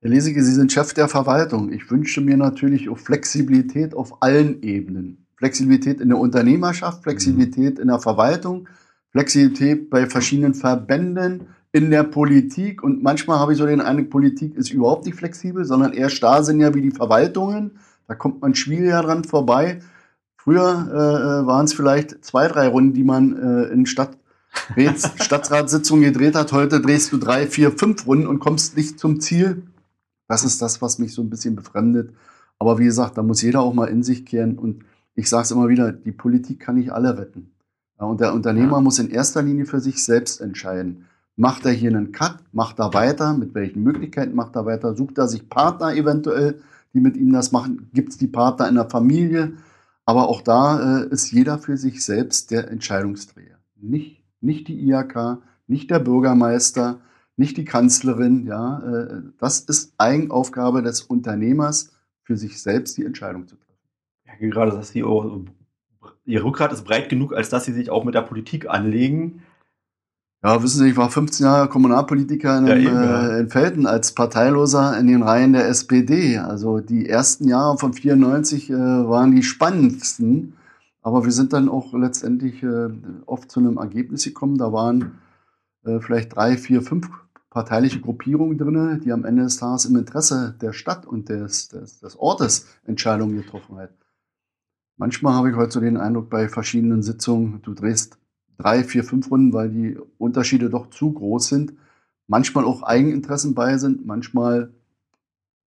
Speaker 2: Herr Lesige, Sie sind Chef der Verwaltung. Ich wünsche mir natürlich auch Flexibilität auf allen Ebenen. Flexibilität in der Unternehmerschaft, Flexibilität in der Verwaltung, Flexibilität bei verschiedenen Verbänden, in der Politik. Und manchmal habe ich so den Eindruck, Politik ist überhaupt nicht flexibel, sondern eher starr sind ja wie die Verwaltungen. Da kommt man schwieriger dran vorbei. Früher äh, waren es vielleicht zwei, drei Runden, die man äh, in Stadt Stadtratssitzungen gedreht hat. Heute drehst du drei, vier, fünf Runden und kommst nicht zum Ziel. Das ist das, was mich so ein bisschen befremdet. Aber wie gesagt, da muss jeder auch mal in sich kehren. Und ich sage es immer wieder, die Politik kann nicht alle retten. Und der Unternehmer ja. muss in erster Linie für sich selbst entscheiden. Macht er hier einen Cut? Macht er weiter? Mit welchen Möglichkeiten macht er weiter? Sucht er sich Partner eventuell, die mit ihm das machen? Gibt es die Partner in der Familie? Aber auch da äh, ist jeder für sich selbst der Entscheidungsträger. Nicht, nicht die IHK, nicht der Bürgermeister, nicht die Kanzlerin. Ja, äh, das ist Eigenaufgabe des Unternehmers, für sich selbst die Entscheidung zu treffen.
Speaker 1: Ja, gerade das CEO ihr Rückgrat ist breit genug, als dass sie sich auch mit der Politik anlegen.
Speaker 2: Ja, wissen Sie, ich war 15 Jahre Kommunalpolitiker in, ja, eben, ja. Äh, in Felden als Parteiloser in den Reihen der SPD. Also die ersten Jahre von 94 äh, waren die spannendsten. Aber wir sind dann auch letztendlich äh, oft zu einem Ergebnis gekommen. Da waren äh, vielleicht drei, vier, fünf parteiliche Gruppierungen drin, die am Ende des Tages im Interesse der Stadt und des, des, des Ortes Entscheidungen getroffen haben. Manchmal habe ich heute so den Eindruck bei verschiedenen Sitzungen, du drehst drei, vier, fünf Runden, weil die Unterschiede doch zu groß sind. Manchmal auch Eigeninteressen bei sind, manchmal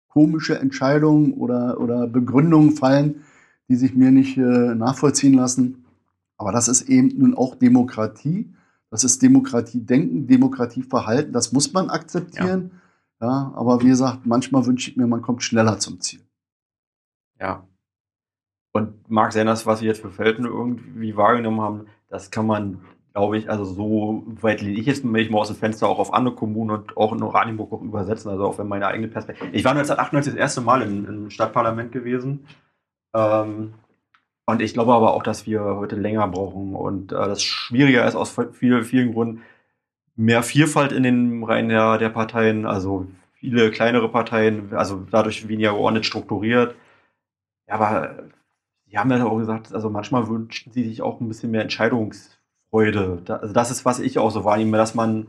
Speaker 2: komische Entscheidungen oder, oder Begründungen fallen, die sich mir nicht äh, nachvollziehen lassen. Aber das ist eben nun auch Demokratie. Das ist Demokratie-Denken, Demokratieverhalten. Das muss man akzeptieren. Ja. ja. aber wie gesagt, manchmal wünsche ich mir, man kommt schneller zum Ziel.
Speaker 1: Ja. Und mag sein, dass was wir jetzt für Felden irgendwie wahrgenommen haben, das kann man, glaube ich, also so weit lehne ich jetzt mich mal aus dem Fenster auch auf andere Kommunen und auch in Oranienburg auch übersetzen, also auch wenn meine eigene Perspektive. Ich war 1998 das erste Mal im, im Stadtparlament gewesen. Ähm, und ich glaube aber auch, dass wir heute länger brauchen und äh, das schwieriger ist aus vielen, vielen Gründen. Mehr Vielfalt in den Reihen der, der Parteien, also viele kleinere Parteien, also dadurch weniger geordnet strukturiert. Ja, aber Sie haben ja auch gesagt, also manchmal wünschen Sie sich auch ein bisschen mehr Entscheidungsfreude. Da, also das ist, was ich auch so wahrnehme, dass man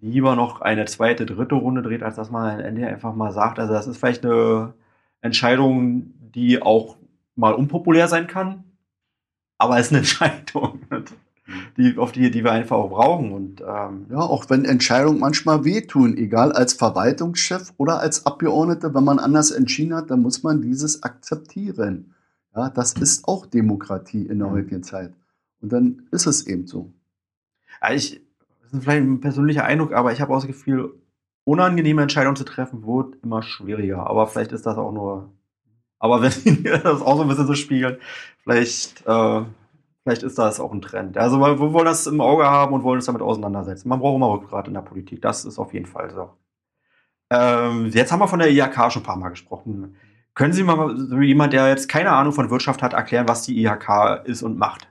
Speaker 1: lieber noch eine zweite, dritte Runde dreht, als dass man am Ende einfach mal sagt, also das ist vielleicht eine Entscheidung, die auch mal unpopulär sein kann, aber es ist eine Entscheidung, die, auf die, die wir einfach auch brauchen. Und,
Speaker 2: ähm ja, auch wenn Entscheidungen manchmal wehtun, egal als Verwaltungschef oder als Abgeordneter, wenn man anders entschieden hat, dann muss man dieses akzeptieren. Ja, das ist auch Demokratie in der heutigen Zeit. Und dann ist es eben so.
Speaker 1: Ja, ich, das ist vielleicht ein persönlicher Eindruck, aber ich habe auch das Gefühl, unangenehme Entscheidungen zu treffen, wird immer schwieriger. Aber vielleicht ist das auch nur aber wenn Sie das auch so ein bisschen so spiegeln, vielleicht, äh, vielleicht ist das auch ein Trend. Also wir wollen das im Auge haben und wollen uns damit auseinandersetzen. Man braucht immer Rückgrat in der Politik. Das ist auf jeden Fall so. Ähm, jetzt haben wir von der IHK schon ein paar Mal gesprochen. Können Sie mal so jemand, der jetzt keine Ahnung von Wirtschaft hat, erklären, was die IHK ist und macht?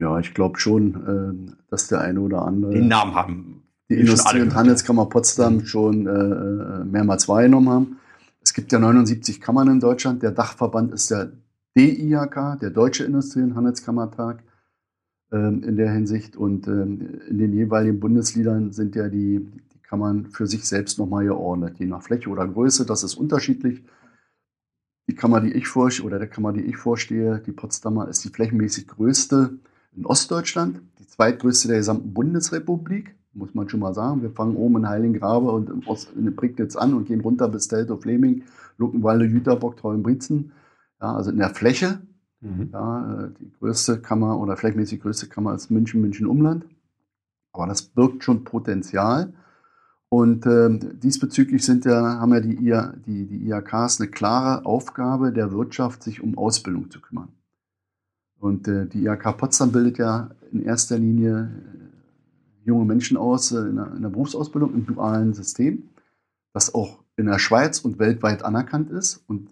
Speaker 2: Ja, ich glaube schon, äh, dass der eine oder andere
Speaker 1: den Namen haben.
Speaker 2: Die Industrie- und Handelskammer Potsdam schon äh, äh, mehrmals wahrgenommen haben. Es gibt ja 79 Kammern in Deutschland. Der Dachverband ist der DIHK, der Deutsche Industrie- und Handelskammertag ähm, in der Hinsicht. Und ähm, in den jeweiligen Bundesliedern sind ja die, die Kammern für sich selbst nochmal geordnet, je nach Fläche oder Größe. Das ist unterschiedlich. Die Kammer, die ich vorstehe, oder der Kammer, die ich vorstehe, die Potsdamer, ist die flächenmäßig größte in Ostdeutschland, die zweitgrößte der gesamten Bundesrepublik muss man schon mal sagen. Wir fangen oben in Heiligengrabe und im in Prignitz an und gehen runter bis Teltow, Fleming, Luckenwalde, Jüterbock, Treuenbrietzen. Ja, also in der Fläche. Mhm. Ja, die größte Kammer oder flächenmäßig größte Kammer ist München, München Umland. Aber das birgt schon Potenzial. Und äh, diesbezüglich sind ja, haben ja die, IA, die, die IHKs eine klare Aufgabe der Wirtschaft, sich um Ausbildung zu kümmern. Und äh, die IHK Potsdam bildet ja in erster Linie junge Menschen aus äh, in der, in der Berufsausbildung im dualen System, das auch in der Schweiz und weltweit anerkannt ist. Und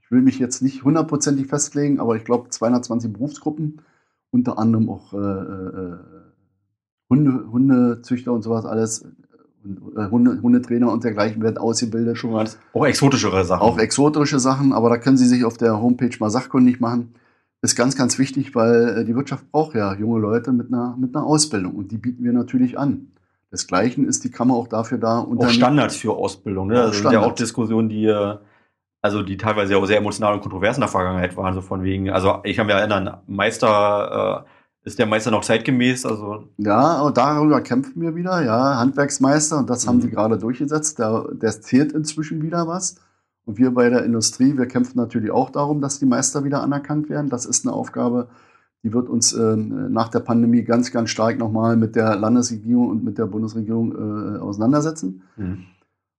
Speaker 2: ich will mich jetzt nicht hundertprozentig festlegen, aber ich glaube 220 Berufsgruppen, unter anderem auch äh, äh, Hunde, Hundezüchter und sowas alles, äh, Hunde, Hundetrainer und dergleichen werden ausgebildet.
Speaker 1: Schon mal auch exotischere Sachen.
Speaker 2: Auch exotische Sachen, aber da können Sie sich auf der Homepage mal sachkundig machen ist ganz, ganz wichtig, weil äh, die Wirtschaft braucht ja junge Leute mit einer, mit einer Ausbildung und die bieten wir natürlich an. Desgleichen ist die Kammer auch dafür da.
Speaker 1: Auch Standards für Ausbildung. Ne? Das also sind ja auch Diskussionen, die, äh, also die teilweise auch sehr emotional und kontrovers in der Vergangenheit waren. So von wegen, also ich kann mich erinnern, Meister, äh, ist der Meister noch zeitgemäß? Also
Speaker 2: ja, und darüber kämpfen wir wieder. Ja, Handwerksmeister und das mhm. haben sie gerade durchgesetzt. Der, der zählt inzwischen wieder was. Und wir bei der Industrie, wir kämpfen natürlich auch darum, dass die Meister wieder anerkannt werden. Das ist eine Aufgabe, die wird uns äh, nach der Pandemie ganz, ganz stark nochmal mit der Landesregierung und mit der Bundesregierung äh, auseinandersetzen. Mhm.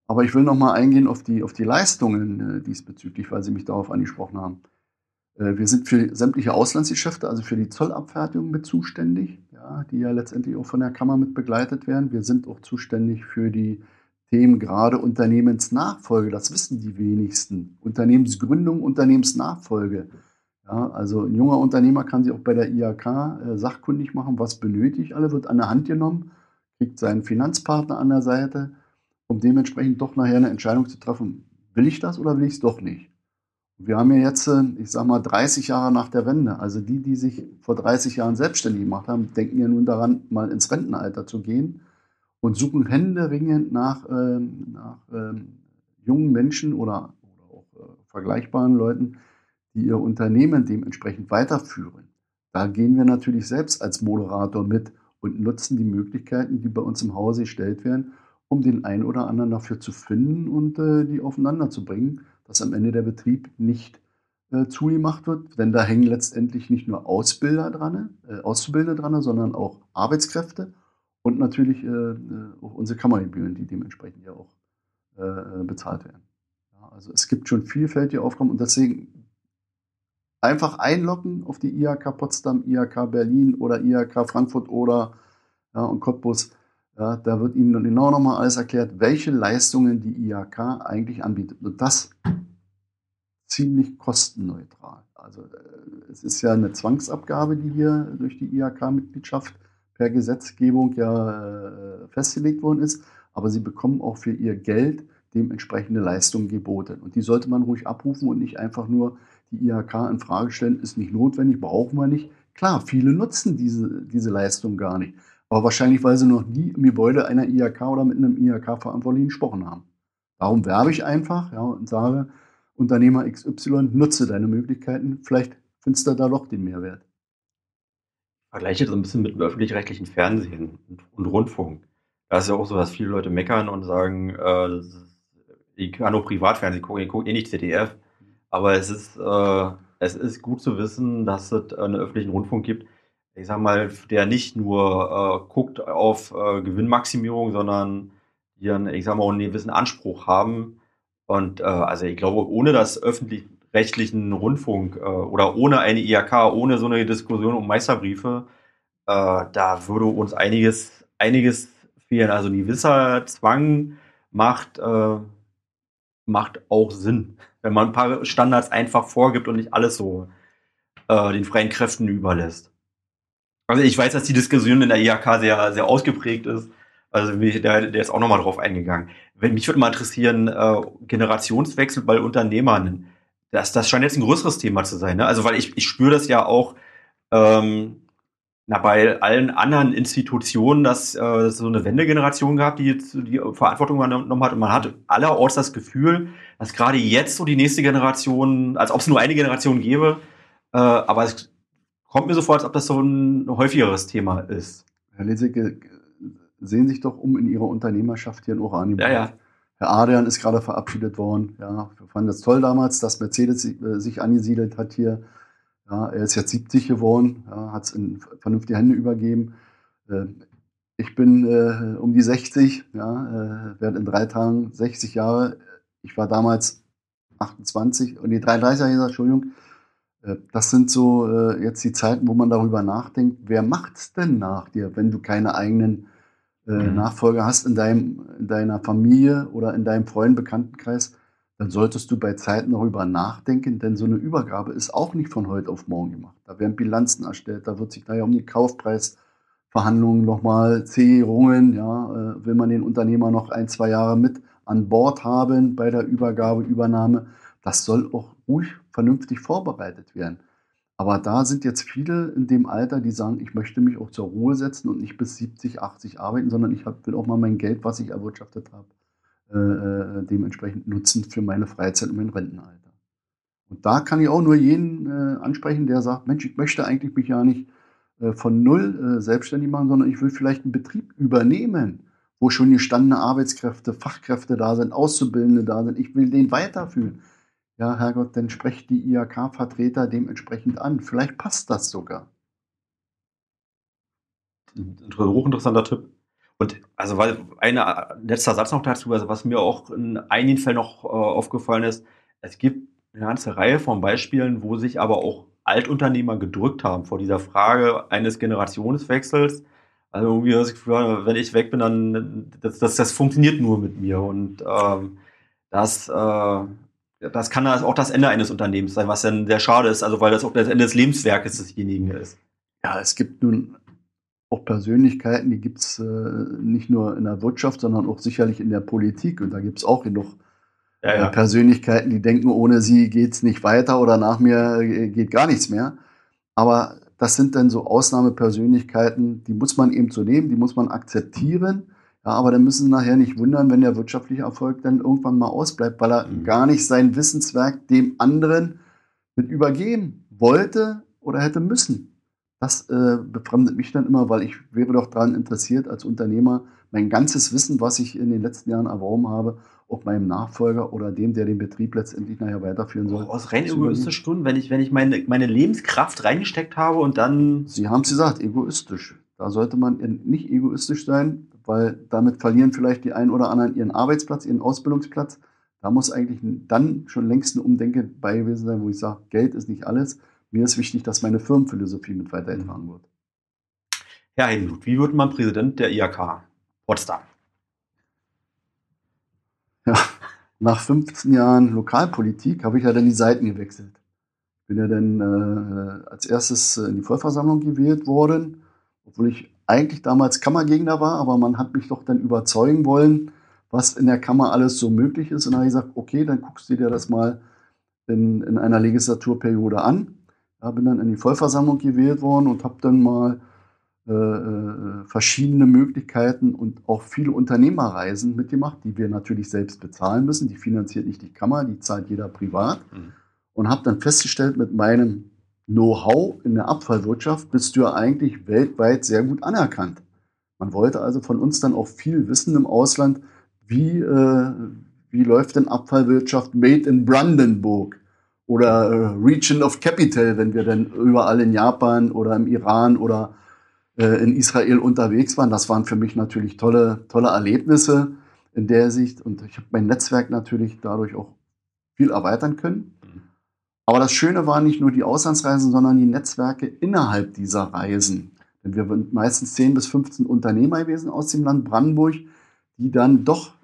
Speaker 2: Aber ich will nochmal eingehen auf die, auf die Leistungen äh, diesbezüglich, weil Sie mich darauf angesprochen haben. Äh, wir sind für sämtliche Auslandsgeschäfte, also für die Zollabfertigung mit zuständig, ja, die ja letztendlich auch von der Kammer mit begleitet werden. Wir sind auch zuständig für die Themen gerade Unternehmensnachfolge, das wissen die wenigsten. Unternehmensgründung, Unternehmensnachfolge. Ja, also ein junger Unternehmer kann sich auch bei der IHK äh, sachkundig machen, was benötigt. Alle wird an der Hand genommen, kriegt seinen Finanzpartner an der Seite, um dementsprechend doch nachher eine Entscheidung zu treffen, will ich das oder will ich es doch nicht. Wir haben ja jetzt, äh, ich sag mal, 30 Jahre nach der Wende. Also die, die sich vor 30 Jahren selbstständig gemacht haben, denken ja nun daran, mal ins Rentenalter zu gehen und suchen händeringend nach, ähm, nach ähm, jungen Menschen oder, oder auch äh, vergleichbaren Leuten, die ihr Unternehmen dementsprechend weiterführen. Da gehen wir natürlich selbst als Moderator mit und nutzen die Möglichkeiten, die bei uns im Hause gestellt werden, um den einen oder anderen dafür zu finden und äh, die aufeinander zu bringen, dass am Ende der Betrieb nicht äh, zugemacht wird, denn da hängen letztendlich nicht nur Ausbilder dran, äh, Auszubildende dran, sondern auch Arbeitskräfte und natürlich äh, äh auch unsere Kammergebühren, die dementsprechend ja auch äh, äh, bezahlt werden. Ja, also es gibt schon vielfältige Aufgaben und deswegen einfach einloggen auf die IHK Potsdam, IHK Berlin oder IHK Frankfurt oder ja, und Cottbus. Ja, da wird Ihnen genau nochmal alles erklärt, welche Leistungen die IHK eigentlich anbietet. Und das ziemlich kostenneutral. Also äh, es ist ja eine Zwangsabgabe, die hier durch die IHK-Mitgliedschaft per Gesetzgebung ja äh, festgelegt worden ist, aber sie bekommen auch für ihr Geld dementsprechende Leistungen geboten. Und die sollte man ruhig abrufen und nicht einfach nur die IHK in Frage stellen, ist nicht notwendig, brauchen wir nicht. Klar, viele nutzen diese, diese Leistung gar nicht. Aber wahrscheinlich, weil sie noch nie im Gebäude einer IHK oder mit einem IHK-Verantwortlichen gesprochen haben. Darum werbe ich einfach ja, und sage, Unternehmer XY, nutze deine Möglichkeiten. Vielleicht findest du da doch den Mehrwert.
Speaker 1: Ich vergleiche das ein bisschen mit dem öffentlich-rechtlichen Fernsehen und, und, Rundfunk. Da ist ja auch so, dass viele Leute meckern und sagen, äh, ich kann nur Privatfernsehen gucken, ich gucke eh nicht ZDF. Aber es ist, äh, es ist gut zu wissen, dass es einen öffentlichen Rundfunk gibt, ich sag mal, der nicht nur äh, guckt auf äh, Gewinnmaximierung, sondern die einen, ich sag mal, einen gewissen Anspruch haben, und äh, also ich glaube, ohne das öffentlich-rechtlichen Rundfunk äh, oder ohne eine IHK, ohne so eine Diskussion um Meisterbriefe, äh, da würde uns einiges, einiges fehlen. Also ein gewisser Zwang macht, äh, macht auch Sinn, wenn man ein paar Standards einfach vorgibt und nicht alles so äh, den freien Kräften überlässt. Also ich weiß, dass die Diskussion in der IHK sehr, sehr ausgeprägt ist. Also der, der ist auch nochmal drauf eingegangen. Wenn, mich würde mal interessieren, äh, Generationswechsel bei Unternehmern. Das, das scheint jetzt ein größeres Thema zu sein. Ne? Also weil ich, ich spüre das ja auch ähm, na, bei allen anderen Institutionen, dass äh, es so eine Wendegeneration gab, die jetzt die Verantwortung übernommen hat. Und man hat allerorts das Gefühl, dass gerade jetzt so die nächste Generation, als ob es nur eine Generation gäbe, äh, aber es kommt mir so vor, als ob das so ein häufigeres Thema ist.
Speaker 2: Herr Lesecke, sehen sich doch um in ihrer Unternehmerschaft hier in Oranienburg.
Speaker 1: Ja, ja.
Speaker 2: Herr Adrian ist gerade verabschiedet worden. Ja, wir fanden das toll damals, dass Mercedes äh, sich angesiedelt hat hier. Ja, er ist jetzt 70 geworden, ja, hat es in vernünftige Hände übergeben. Äh, ich bin äh, um die 60, ja, äh, werde in drei Tagen 60 Jahre. Ich war damals 28 und die 33 Jahre, Entschuldigung. Äh, das sind so äh, jetzt die Zeiten, wo man darüber nachdenkt, wer macht es denn nach dir, wenn du keine eigenen äh, mhm. Nachfolger hast in, deinem, in deiner Familie oder in deinem Freund-Bekanntenkreis, dann solltest du bei Zeiten darüber nachdenken, denn so eine Übergabe ist auch nicht von heute auf morgen gemacht. Da werden Bilanzen erstellt, da wird sich daher um die Kaufpreisverhandlungen nochmal Zehrungen, ja, äh, will man den Unternehmer noch ein, zwei Jahre mit an Bord haben bei der Übergabe, Übernahme. Das soll auch ruhig vernünftig vorbereitet werden. Aber da sind jetzt viele in dem Alter, die sagen, ich möchte mich auch zur Ruhe setzen und nicht bis 70, 80 arbeiten, sondern ich will auch mal mein Geld, was ich erwirtschaftet habe, äh, äh, dementsprechend nutzen für meine Freizeit und mein Rentenalter. Und da kann ich auch nur jeden äh, ansprechen, der sagt, Mensch, ich möchte eigentlich mich ja nicht äh, von null äh, selbstständig machen, sondern ich will vielleicht einen Betrieb übernehmen, wo schon gestandene Arbeitskräfte, Fachkräfte da sind, Auszubildende da sind. Ich will den weiterführen. Ja, Herrgott, dann sprecht die IHK-Vertreter dementsprechend an. Vielleicht passt das sogar.
Speaker 1: Ein hochinteressanter Tipp. Und also weil ein letzter Satz noch dazu, also was mir auch in einigen Fällen noch äh, aufgefallen ist, es gibt eine ganze Reihe von Beispielen, wo sich aber auch Altunternehmer gedrückt haben vor dieser Frage eines Generationswechsels. Also irgendwie das Gefühl, wenn ich weg bin, dann das, das, das funktioniert nur mit mir. Und ähm, das äh, das kann auch das Ende eines Unternehmens sein, was dann sehr schade ist, also weil das auch das Ende des Lebenswerkes desjenigen ist.
Speaker 2: Ja, es gibt nun auch Persönlichkeiten, die gibt es äh, nicht nur in der Wirtschaft, sondern auch sicherlich in der Politik. Und da gibt es auch genug ja, ja. Äh, Persönlichkeiten, die denken, ohne sie geht es nicht weiter oder nach mir äh, geht gar nichts mehr. Aber das sind dann so Ausnahmepersönlichkeiten, die muss man eben so nehmen, die muss man akzeptieren. Ja, aber dann müssen Sie nachher nicht wundern, wenn der wirtschaftliche Erfolg dann irgendwann mal ausbleibt, weil er mhm. gar nicht sein Wissenswerk dem anderen mit übergeben wollte oder hätte müssen. Das äh, befremdet mich dann immer, weil ich wäre doch daran interessiert, als Unternehmer mein ganzes Wissen, was ich in den letzten Jahren erworben habe, auch meinem Nachfolger oder dem, der den Betrieb letztendlich nachher weiterführen soll.
Speaker 1: Oh, aus rein egoistischen Gründen, wenn ich, wenn ich meine, meine Lebenskraft reingesteckt habe und dann.
Speaker 2: Sie haben es gesagt, egoistisch. Da sollte man nicht egoistisch sein, weil damit verlieren vielleicht die einen oder anderen ihren Arbeitsplatz, ihren Ausbildungsplatz. Da muss eigentlich dann schon längst ein Umdenken bei gewesen sein, wo ich sage, Geld ist nicht alles. Mir ist wichtig, dass meine Firmenphilosophie mit weitergetragen wird.
Speaker 1: Herr Heidenblut, wie wird man Präsident der IAK Potsdam?
Speaker 2: Ja, nach 15 Jahren Lokalpolitik habe ich ja dann die Seiten gewechselt. Bin ja dann äh, als erstes in die Vollversammlung gewählt worden obwohl ich eigentlich damals Kammergegner war, aber man hat mich doch dann überzeugen wollen, was in der Kammer alles so möglich ist. Und dann habe ich gesagt, okay, dann guckst du dir das mal in, in einer Legislaturperiode an. Ja, bin dann in die Vollversammlung gewählt worden und habe dann mal äh, äh, verschiedene Möglichkeiten und auch viele Unternehmerreisen mitgemacht, die wir natürlich selbst bezahlen müssen. Die finanziert nicht die Kammer, die zahlt jeder privat. Mhm. Und habe dann festgestellt mit meinem Know-how in der Abfallwirtschaft bist du ja eigentlich weltweit sehr gut anerkannt. Man wollte also von uns dann auch viel wissen im Ausland, wie, äh, wie läuft denn Abfallwirtschaft made in Brandenburg oder äh, Region of Capital, wenn wir dann überall in Japan oder im Iran oder äh, in Israel unterwegs waren. Das waren für mich natürlich tolle, tolle Erlebnisse in der Sicht und ich habe mein Netzwerk natürlich dadurch auch viel erweitern können. Aber das Schöne waren nicht nur die Auslandsreisen, sondern die Netzwerke innerhalb dieser Reisen. Denn wir sind meistens 10 bis 15 Unternehmer gewesen aus dem Land Brandenburg, die dann doch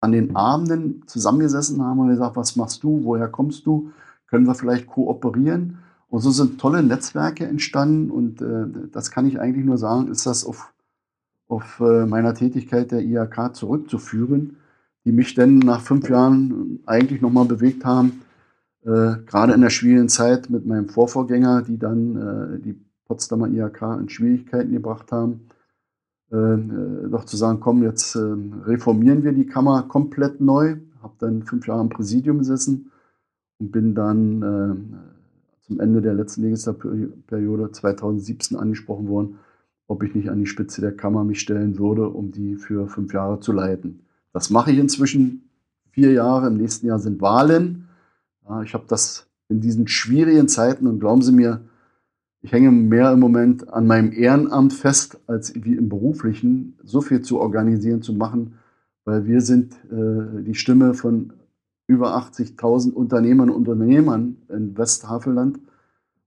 Speaker 2: an den Abenden zusammengesessen haben und gesagt, was machst du, woher kommst du, können wir vielleicht kooperieren. Und so sind tolle Netzwerke entstanden und äh, das kann ich eigentlich nur sagen, ist das auf, auf äh, meiner Tätigkeit der IHK zurückzuführen, die mich dann nach fünf Jahren eigentlich nochmal bewegt haben, äh, gerade in der schwierigen Zeit mit meinem Vorvorgänger, die dann äh, die Potsdamer IHK in Schwierigkeiten gebracht haben, äh, äh, doch zu sagen, komm, jetzt äh, reformieren wir die Kammer komplett neu. Habe dann fünf Jahre im Präsidium gesessen und bin dann äh, zum Ende der letzten Legislaturperiode 2017 angesprochen worden, ob ich nicht an die Spitze der Kammer mich stellen würde, um die für fünf Jahre zu leiten. Das mache ich inzwischen vier Jahre. Im nächsten Jahr sind Wahlen. Ich habe das in diesen schwierigen Zeiten und glauben Sie mir, ich hänge mehr im Moment an meinem Ehrenamt fest, als wie im beruflichen, so viel zu organisieren, zu machen, weil wir sind äh, die Stimme von über 80.000 Unternehmern und Unternehmern in Westhavelland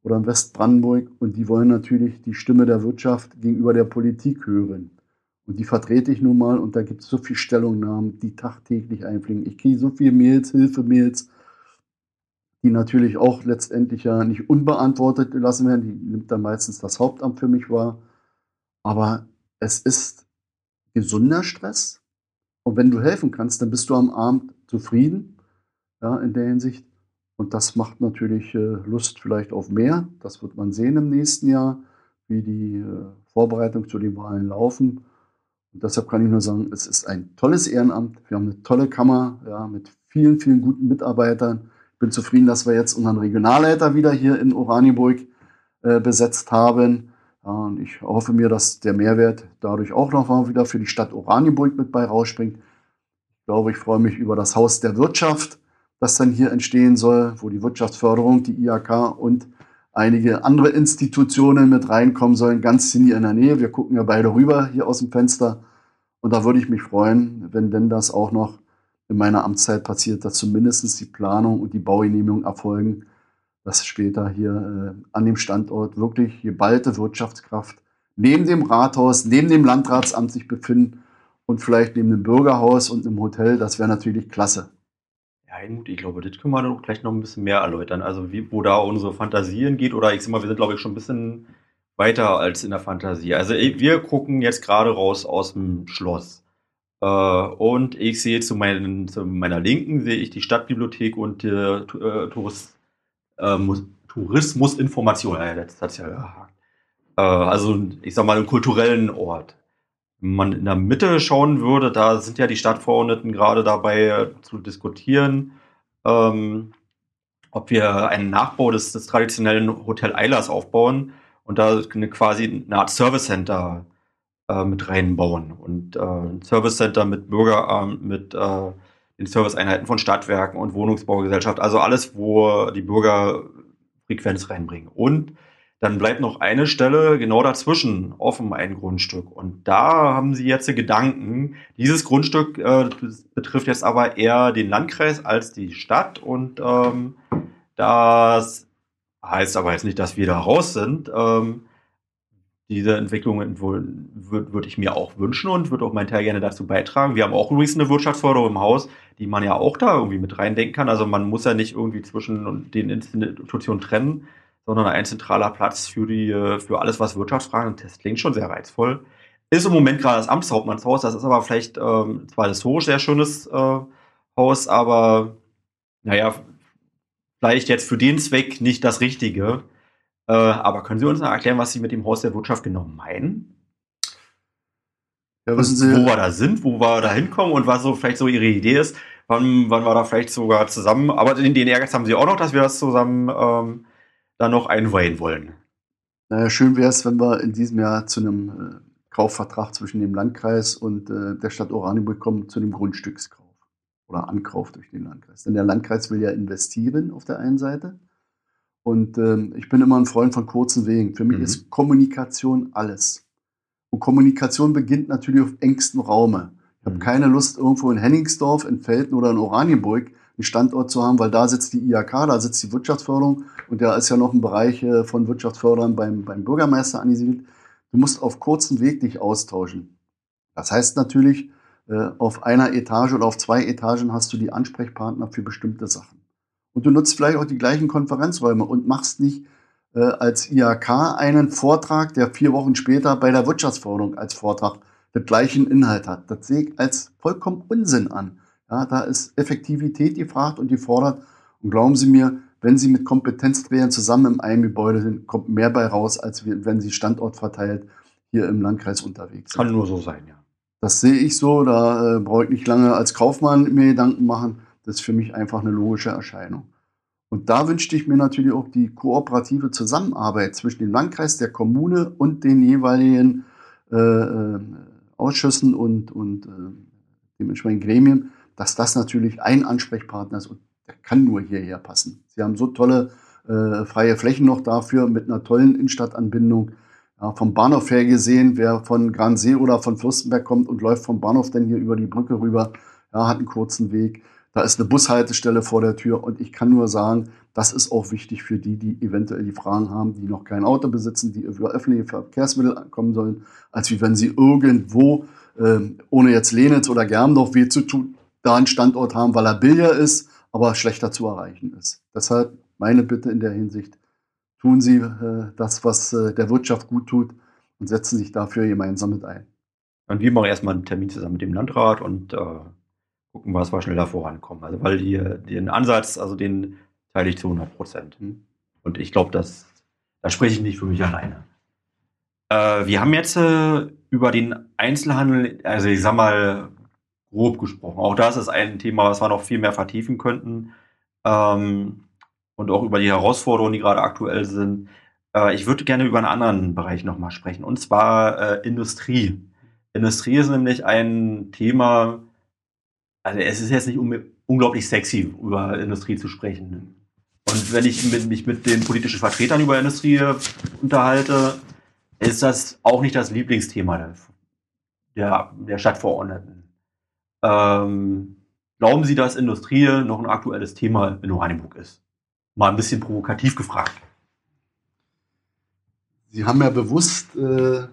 Speaker 2: oder in Westbrandenburg und die wollen natürlich die Stimme der Wirtschaft gegenüber der Politik hören. Und die vertrete ich nun mal und da gibt es so viele Stellungnahmen, die tagtäglich einfliegen. Ich kriege so viele Mails, Hilfemails, die natürlich auch letztendlich ja nicht unbeantwortet gelassen werden. Die nimmt dann meistens das Hauptamt für mich wahr. Aber es ist gesunder Stress. Und wenn du helfen kannst, dann bist du am Abend zufrieden, ja, in der Hinsicht. Und das macht natürlich äh, Lust vielleicht auf mehr. Das wird man sehen im nächsten Jahr, wie die äh, Vorbereitungen zu den Wahlen laufen. Und deshalb kann ich nur sagen, es ist ein tolles Ehrenamt. Wir haben eine tolle Kammer ja, mit vielen, vielen guten Mitarbeitern bin zufrieden, dass wir jetzt unseren Regionalleiter wieder hier in Oranienburg äh, besetzt haben. Und ich hoffe mir, dass der Mehrwert dadurch auch noch mal wieder für die Stadt Oranienburg mit bei rausspringt. Ich glaube, ich freue mich über das Haus der Wirtschaft, das dann hier entstehen soll, wo die Wirtschaftsförderung, die IHK und einige andere Institutionen mit reinkommen sollen, ganz in der Nähe. Wir gucken ja beide rüber hier aus dem Fenster. Und da würde ich mich freuen, wenn denn das auch noch in meiner Amtszeit passiert, dass zumindest die Planung und die Baugenehmigung erfolgen, dass später hier äh, an dem Standort wirklich geballte Wirtschaftskraft neben dem Rathaus, neben dem Landratsamt sich befinden und vielleicht neben dem Bürgerhaus und einem Hotel. Das wäre natürlich klasse.
Speaker 1: Ja, Helmut, ich glaube, das können wir doch gleich noch ein bisschen mehr erläutern. Also, wie, wo da unsere Fantasien geht, oder ich sag mal, wir sind, glaube ich, schon ein bisschen weiter als in der Fantasie. Also, wir gucken jetzt gerade raus aus dem Schloss. Äh, und ich sehe zu, meinen, zu, meiner Linken sehe ich die Stadtbibliothek und die äh, Tourist, äh, Tourismusinformation. Ja, das hat ja. Äh, also ich sag mal einen kulturellen Ort. Wenn man in der Mitte schauen würde, da sind ja die Stadtverordneten gerade dabei äh, zu diskutieren, ähm, ob wir einen Nachbau des, des traditionellen Hotel Eilers aufbauen und da eine, quasi eine Art Service Center äh, mit reinbauen. Und äh, ein Service Center mit Bürgeramt, mit äh, den Serviceeinheiten von Stadtwerken und Wohnungsbaugesellschaft, also alles, wo die Bürger Frequenz reinbringen. Und dann bleibt noch eine Stelle genau dazwischen offen, ein Grundstück. Und da haben sie jetzt Gedanken. Dieses Grundstück äh, betrifft jetzt aber eher den Landkreis als die Stadt. Und ähm, das heißt aber jetzt nicht, dass wir da raus sind. Ähm, diese Entwicklung würde würd ich mir auch wünschen und würde auch meinen Teil gerne dazu beitragen. Wir haben auch übrigens eine Wirtschaftsförderung im Haus, die man ja auch da irgendwie mit reindenken kann. Also man muss ja nicht irgendwie zwischen den Institutionen trennen sondern ein zentraler Platz für die, für alles, was Wirtschaftsfragen und das klingt schon sehr reizvoll. Ist im Moment gerade das Amtshauptmannshaus, das ist aber vielleicht ähm, zwar historisch sehr schönes äh, Haus, aber naja, vielleicht jetzt für den Zweck nicht das Richtige. Äh, aber können Sie uns noch erklären, was Sie mit dem Haus der Wirtschaft genau meinen? Ja, wissen Sie, wo wir da sind, wo wir da hinkommen und was so vielleicht so Ihre Idee ist, wann, wann wir da vielleicht sogar zusammen, aber den, den Ehrgeiz haben Sie auch noch, dass wir das zusammen ähm, da noch einweihen wollen.
Speaker 2: Naja, schön wäre es, wenn wir in diesem Jahr zu einem äh, Kaufvertrag zwischen dem Landkreis und äh, der Stadt Oranienburg kommen, zu einem Grundstückskauf oder Ankauf durch den Landkreis. Denn der Landkreis will ja investieren auf der einen Seite. Und ähm, ich bin immer ein Freund von kurzen Wegen. Für mich mhm. ist Kommunikation alles. Und Kommunikation beginnt natürlich auf engstem Raume. Ich habe mhm. keine Lust, irgendwo in Henningsdorf, in Felten oder in Oranienburg einen Standort zu haben, weil da sitzt die IHK, da sitzt die Wirtschaftsförderung und da ist ja noch ein Bereich äh, von Wirtschaftsförderern beim, beim Bürgermeister angesiedelt. Du musst auf kurzem Weg dich austauschen. Das heißt natürlich, äh, auf einer Etage oder auf zwei Etagen hast du die Ansprechpartner für bestimmte Sachen. Und du nutzt vielleicht auch die gleichen Konferenzräume und machst nicht äh, als IHK einen Vortrag, der vier Wochen später bei der Wirtschaftsförderung als Vortrag den gleichen Inhalt hat. Das sehe ich als vollkommen Unsinn an. Ja, da ist Effektivität gefragt und gefordert. Und glauben Sie mir, wenn Sie mit Kompetenzträgern zusammen in einem Gebäude sind, kommt mehr bei raus, als wenn Sie standortverteilt hier im Landkreis unterwegs sind.
Speaker 1: Kann nur so sein, ja.
Speaker 2: Das sehe ich so. Da äh, brauche ich nicht lange als Kaufmann mir Gedanken machen. Das ist für mich einfach eine logische Erscheinung. Und da wünschte ich mir natürlich auch die kooperative Zusammenarbeit zwischen dem Landkreis, der Kommune und den jeweiligen äh, äh Ausschüssen und, und äh, dementsprechend Gremien, dass das natürlich ein Ansprechpartner ist und der kann nur hierher passen. Sie haben so tolle äh, freie Flächen noch dafür mit einer tollen Innenstadtanbindung. Ja, vom Bahnhof her gesehen, wer von Gransee oder von Fürstenberg kommt und läuft vom Bahnhof dann hier über die Brücke rüber, ja, hat einen kurzen Weg. Da ist eine Bushaltestelle vor der Tür und ich kann nur sagen, das ist auch wichtig für die, die eventuell die Fragen haben, die noch kein Auto besitzen, die über öffentliche Verkehrsmittel kommen sollen, als wie wenn sie irgendwo, äh, ohne jetzt Lenitz oder Germdorf weh zu tun, da einen Standort haben, weil er billiger ist, aber schlechter zu erreichen ist. Deshalb meine Bitte in der Hinsicht, tun Sie äh, das, was äh, der Wirtschaft gut tut und setzen sich dafür gemeinsam mit ein.
Speaker 1: Und wir machen erstmal einen Termin zusammen mit dem Landrat und äh, gucken, was wir schneller vorankommen. Also weil die, den Ansatz, also den teile ich zu 100 Prozent. Mhm. Und ich glaube, da spreche ich nicht für mich alleine. Äh, wir haben jetzt äh, über den Einzelhandel, also ich sag mal, grob gesprochen. Auch das ist ein Thema, was wir noch viel mehr vertiefen könnten. Ähm, und auch über die Herausforderungen, die gerade aktuell sind. Äh, ich würde gerne über einen anderen Bereich nochmal sprechen, und zwar äh, Industrie. Industrie ist nämlich ein Thema, also es ist jetzt nicht un unglaublich sexy, über Industrie zu sprechen. Und wenn ich mit, mich mit den politischen Vertretern über Industrie unterhalte, ist das auch nicht das Lieblingsthema der, der, der Stadtverordneten. Ähm, glauben Sie, dass Industrie noch ein aktuelles Thema in Oranienburg ist? Mal ein bisschen provokativ gefragt.
Speaker 2: Sie haben ja bewusst äh,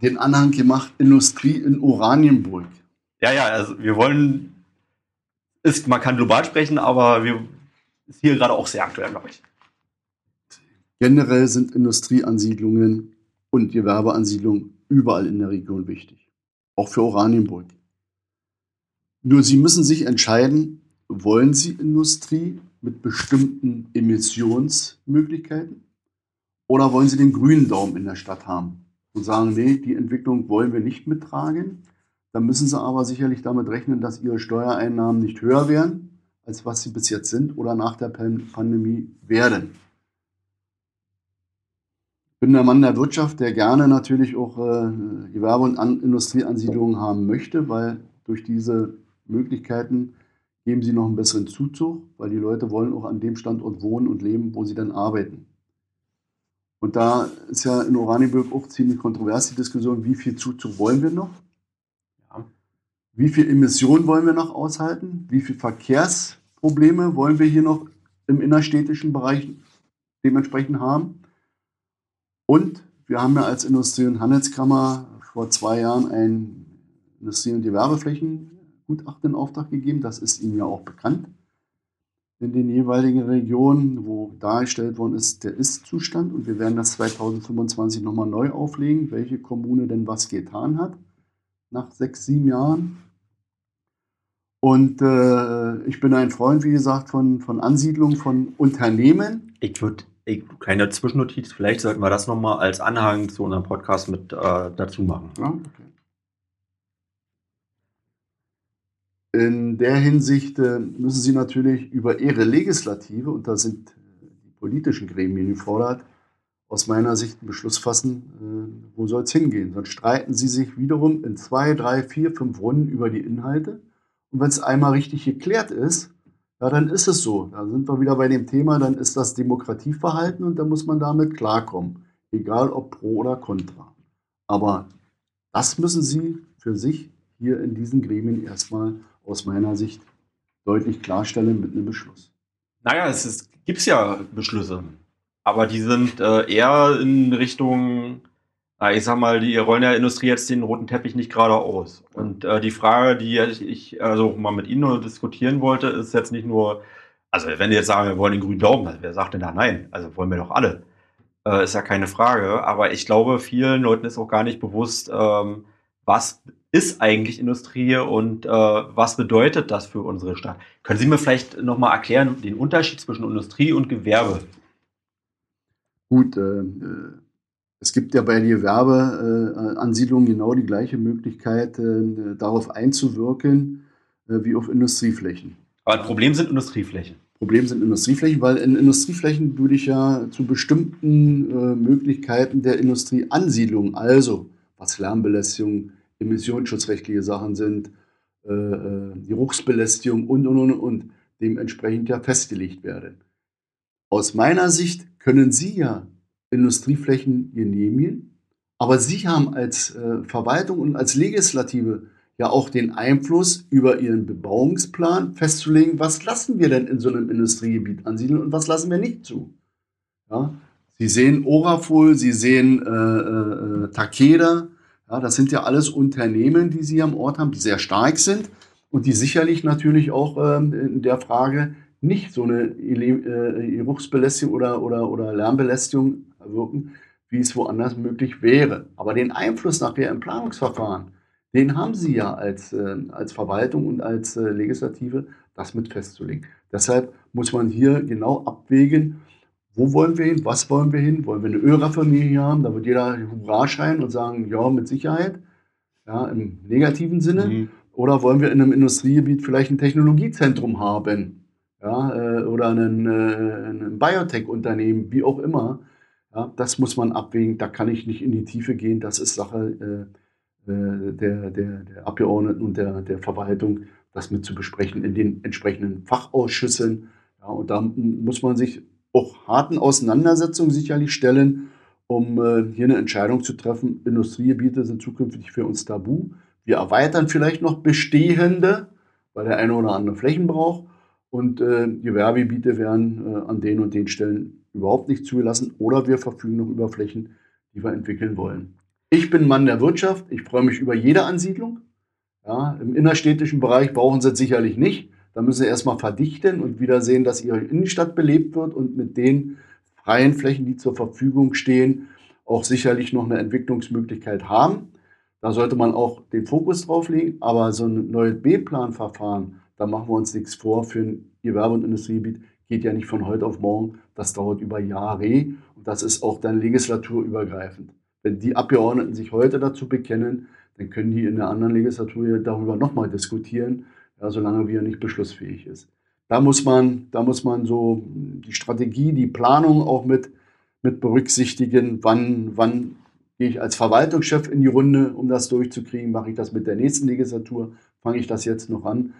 Speaker 2: den Anhang gemacht, Industrie in Oranienburg.
Speaker 1: Ja, ja, also wir wollen, ist, man kann global sprechen, aber wir ist hier gerade auch sehr aktuell, glaube ich.
Speaker 2: Generell sind Industrieansiedlungen und Gewerbeansiedlungen überall in der Region wichtig. Auch für Oranienburg. Nur Sie müssen sich entscheiden, wollen Sie Industrie mit bestimmten Emissionsmöglichkeiten oder wollen Sie den grünen Daumen in der Stadt haben und sagen, nee, die Entwicklung wollen wir nicht mittragen. Dann müssen Sie aber sicherlich damit rechnen, dass Ihre Steuereinnahmen nicht höher werden, als was sie bis jetzt sind oder nach der Pandemie werden. bin der Mann der Wirtschaft, der gerne natürlich auch äh, Gewerbe- und An Industrieansiedlungen haben möchte, weil durch diese Möglichkeiten geben sie noch einen besseren Zuzug, weil die Leute wollen auch an dem Standort wohnen und leben, wo sie dann arbeiten. Und da ist ja in Oranienburg auch ziemlich kontrovers die Diskussion, wie viel Zuzug wollen wir noch? Wie viel Emissionen wollen wir noch aushalten? Wie viel Verkehrsprobleme wollen wir hier noch im innerstädtischen Bereich dementsprechend haben? Und wir haben ja als Industrie- und Handelskammer vor zwei Jahren ein Industrie- und Gewerbeflächengutachten in Auftrag gegeben. Das ist Ihnen ja auch bekannt in den jeweiligen Regionen, wo dargestellt worden ist, der Ist-Zustand. Und wir werden das 2025 nochmal neu auflegen, welche Kommune denn was getan hat nach sechs, sieben Jahren. Und äh, ich bin ein Freund, wie gesagt, von, von Ansiedlung von Unternehmen.
Speaker 1: Ich würde, kleine Zwischennotiz, vielleicht sollten wir das nochmal als Anhang zu unserem Podcast mit äh, dazu machen. Ja, okay.
Speaker 2: In der Hinsicht äh, müssen Sie natürlich über Ihre Legislative, und da sind äh, die politischen Gremien gefordert, aus meiner Sicht einen Beschluss fassen, äh, wo soll es hingehen. Sonst streiten Sie sich wiederum in zwei, drei, vier, fünf Runden über die Inhalte. Und wenn es einmal richtig geklärt ist, ja, dann ist es so. Da sind wir wieder bei dem Thema, dann ist das Demokratieverhalten und da muss man damit klarkommen. Egal ob pro oder contra. Aber das müssen Sie für sich hier in diesen Gremien erstmal aus meiner Sicht deutlich klarstellen mit einem Beschluss.
Speaker 1: Naja, es gibt ja Beschlüsse, aber die sind äh, eher in Richtung, ich sag mal, die rollen der Industrie jetzt den roten Teppich nicht gerade aus. Und äh, die Frage, die ich also mal mit Ihnen nur diskutieren wollte, ist jetzt nicht nur, also wenn die jetzt sagen, wir wollen den grünen Daumen, wer sagt denn da nein? Also wollen wir doch alle. Äh, ist ja keine Frage. Aber ich glaube, vielen Leuten ist auch gar nicht bewusst, ähm, was ist eigentlich Industrie und äh, was bedeutet das für unsere Stadt? Können Sie mir vielleicht nochmal erklären, den Unterschied zwischen Industrie und Gewerbe?
Speaker 2: Gut, äh, äh es gibt ja bei Gewerbeansiedlungen genau die gleiche Möglichkeit, äh, darauf einzuwirken äh, wie auf Industrieflächen.
Speaker 1: Aber ein Problem sind Industrieflächen.
Speaker 2: Problem sind Industrieflächen, weil in Industrieflächen würde ich ja zu bestimmten äh, Möglichkeiten der Industrieansiedlung, also was Lärmbelästigung, emissionsschutzrechtliche Sachen sind, Geruchsbelästigung und, und, und, und dementsprechend ja festgelegt werden. Aus meiner Sicht können Sie ja Industrieflächen genehmigen, aber Sie haben als äh, Verwaltung und als Legislative ja auch den Einfluss über Ihren Bebauungsplan festzulegen, was lassen wir denn in so einem Industriegebiet ansiedeln und was lassen wir nicht zu. Ja? Sie sehen Orafol, Sie sehen äh, äh, Takeda, ja, das sind ja alles Unternehmen, die Sie am Ort haben, die sehr stark sind und die sicherlich natürlich auch ähm, in der Frage nicht so eine äh, Geruchsbelästigung oder, oder, oder Lärmbelästigung wirken, wie es woanders möglich wäre. Aber den Einfluss nachher im Planungsverfahren, den haben Sie ja als, äh, als Verwaltung und als äh, Legislative, das mit festzulegen. Deshalb muss man hier genau abwägen, wo wollen wir hin? Was wollen wir hin? Wollen wir eine Ölraffinerie hier haben? Da wird jeder Hurra schreien und sagen, ja, mit Sicherheit, ja, im negativen Sinne. Mhm. Oder wollen wir in einem Industriegebiet vielleicht ein Technologiezentrum haben? Ja, äh, oder ein, äh, ein Biotech-Unternehmen, wie auch immer. Ja, das muss man abwägen. Da kann ich nicht in die Tiefe gehen. Das ist Sache äh, äh der, der, der Abgeordneten und der, der Verwaltung, das mit zu besprechen in den entsprechenden Fachausschüssen. Ja, und da muss man sich auch harten Auseinandersetzungen sicherlich stellen, um äh, hier eine Entscheidung zu treffen. Industriegebiete sind zukünftig für uns tabu. Wir erweitern vielleicht noch bestehende, weil der eine oder andere Flächen braucht. Und äh, Gewerbegebiete werden äh, an den und den Stellen überhaupt nicht zugelassen. Oder wir verfügen noch über Flächen, die wir entwickeln wollen. Ich bin Mann der Wirtschaft. Ich freue mich über jede Ansiedlung. Ja, Im innerstädtischen Bereich brauchen sie es sicherlich nicht. Da müssen sie erstmal verdichten und wieder sehen, dass ihre Innenstadt belebt wird und mit den freien Flächen, die zur Verfügung stehen, auch sicherlich noch eine Entwicklungsmöglichkeit haben. Da sollte man auch den Fokus drauf legen. Aber so ein neues B-Plan-Verfahren, da machen wir uns nichts vor. Für ein Gewerbe- und Industriegebiet geht ja nicht von heute auf morgen. Das dauert über Jahre und das ist auch dann legislaturübergreifend. Wenn die Abgeordneten sich heute dazu bekennen, dann können die in der anderen Legislatur darüber nochmal diskutieren ja, solange wie er nicht beschlussfähig ist. Da muss man, da muss man so die Strategie, die Planung auch mit, mit berücksichtigen, wann, wann gehe ich als Verwaltungschef in die Runde, um das durchzukriegen, mache ich das mit der nächsten Legislatur, fange ich das jetzt noch an.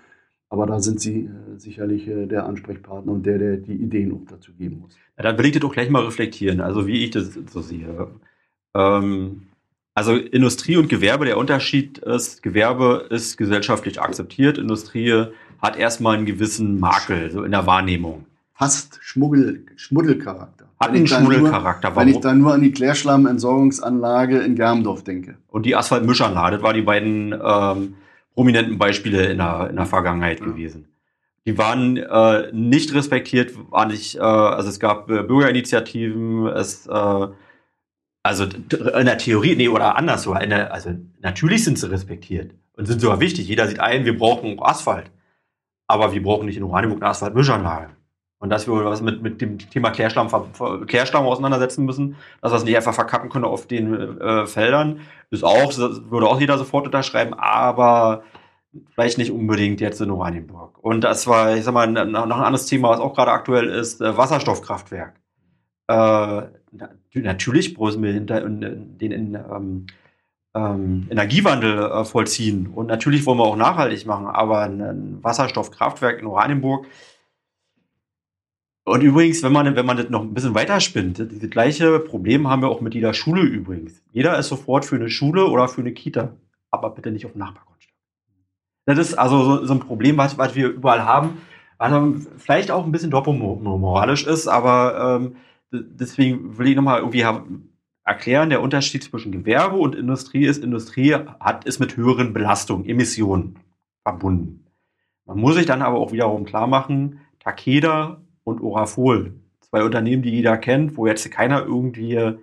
Speaker 2: Aber da sind Sie äh, sicherlich äh, der Ansprechpartner und der, der die Ideen auch dazu geben muss.
Speaker 1: Ja, dann will ich das doch gleich mal reflektieren, also wie ich das so sehe. Ähm, also Industrie und Gewerbe, der Unterschied ist, Gewerbe ist gesellschaftlich akzeptiert, Industrie hat erstmal einen gewissen Makel, so in der Wahrnehmung.
Speaker 2: Fast Schmuggel, Schmuddelcharakter.
Speaker 1: Hat einen Schmuddelcharakter.
Speaker 2: Wenn ich da nur an die Klärschlammentsorgungsanlage in Germdorf denke.
Speaker 1: Und die Asphaltmischanlage, das waren die beiden ähm, prominenten Beispiele in der, in der Vergangenheit ja. gewesen. Die waren äh, nicht respektiert, war nicht, äh, also es gab äh, Bürgerinitiativen, es äh, also in der Theorie, nee, oder anders so. Der, also natürlich sind sie respektiert und sind sogar wichtig. Jeder sieht ein, wir brauchen Asphalt. Aber wir brauchen nicht in Oranienburg eine Asphaltmischanlage. Und dass wir was mit, mit dem Thema Klärschlamm, Klärschlamm auseinandersetzen müssen, dass wir es nicht einfach verkacken können auf den äh, Feldern, ist auch, würde auch jeder sofort unterschreiben, aber vielleicht nicht unbedingt jetzt in Oranienburg. Und das war, ich sag mal, noch ein anderes Thema, was auch gerade aktuell ist, äh, Wasserstoffkraftwerk. Äh, natürlich müssen wir hinter, den in, ähm, ähm, Energiewandel äh, vollziehen. Und natürlich wollen wir auch nachhaltig machen, aber ein Wasserstoffkraftwerk in Oranienburg. Und übrigens, wenn man, wenn man das noch ein bisschen weiterspinnt, das gleiche Problem haben wir auch mit jeder Schule übrigens. Jeder ist sofort für eine Schule oder für eine Kita, aber bitte nicht auf dem Nachbargrundstück. Das ist also so, so ein Problem, was, was wir überall haben, was vielleicht auch ein bisschen doppelmoralisch ist, aber ähm, deswegen will ich nochmal irgendwie erklären, der Unterschied zwischen Gewerbe und Industrie ist, Industrie hat, ist mit höheren Belastungen, Emissionen verbunden. Man muss sich dann aber auch wiederum klar machen, Takeda und Orafol, zwei Unternehmen, die jeder kennt, wo jetzt keiner irgendwie,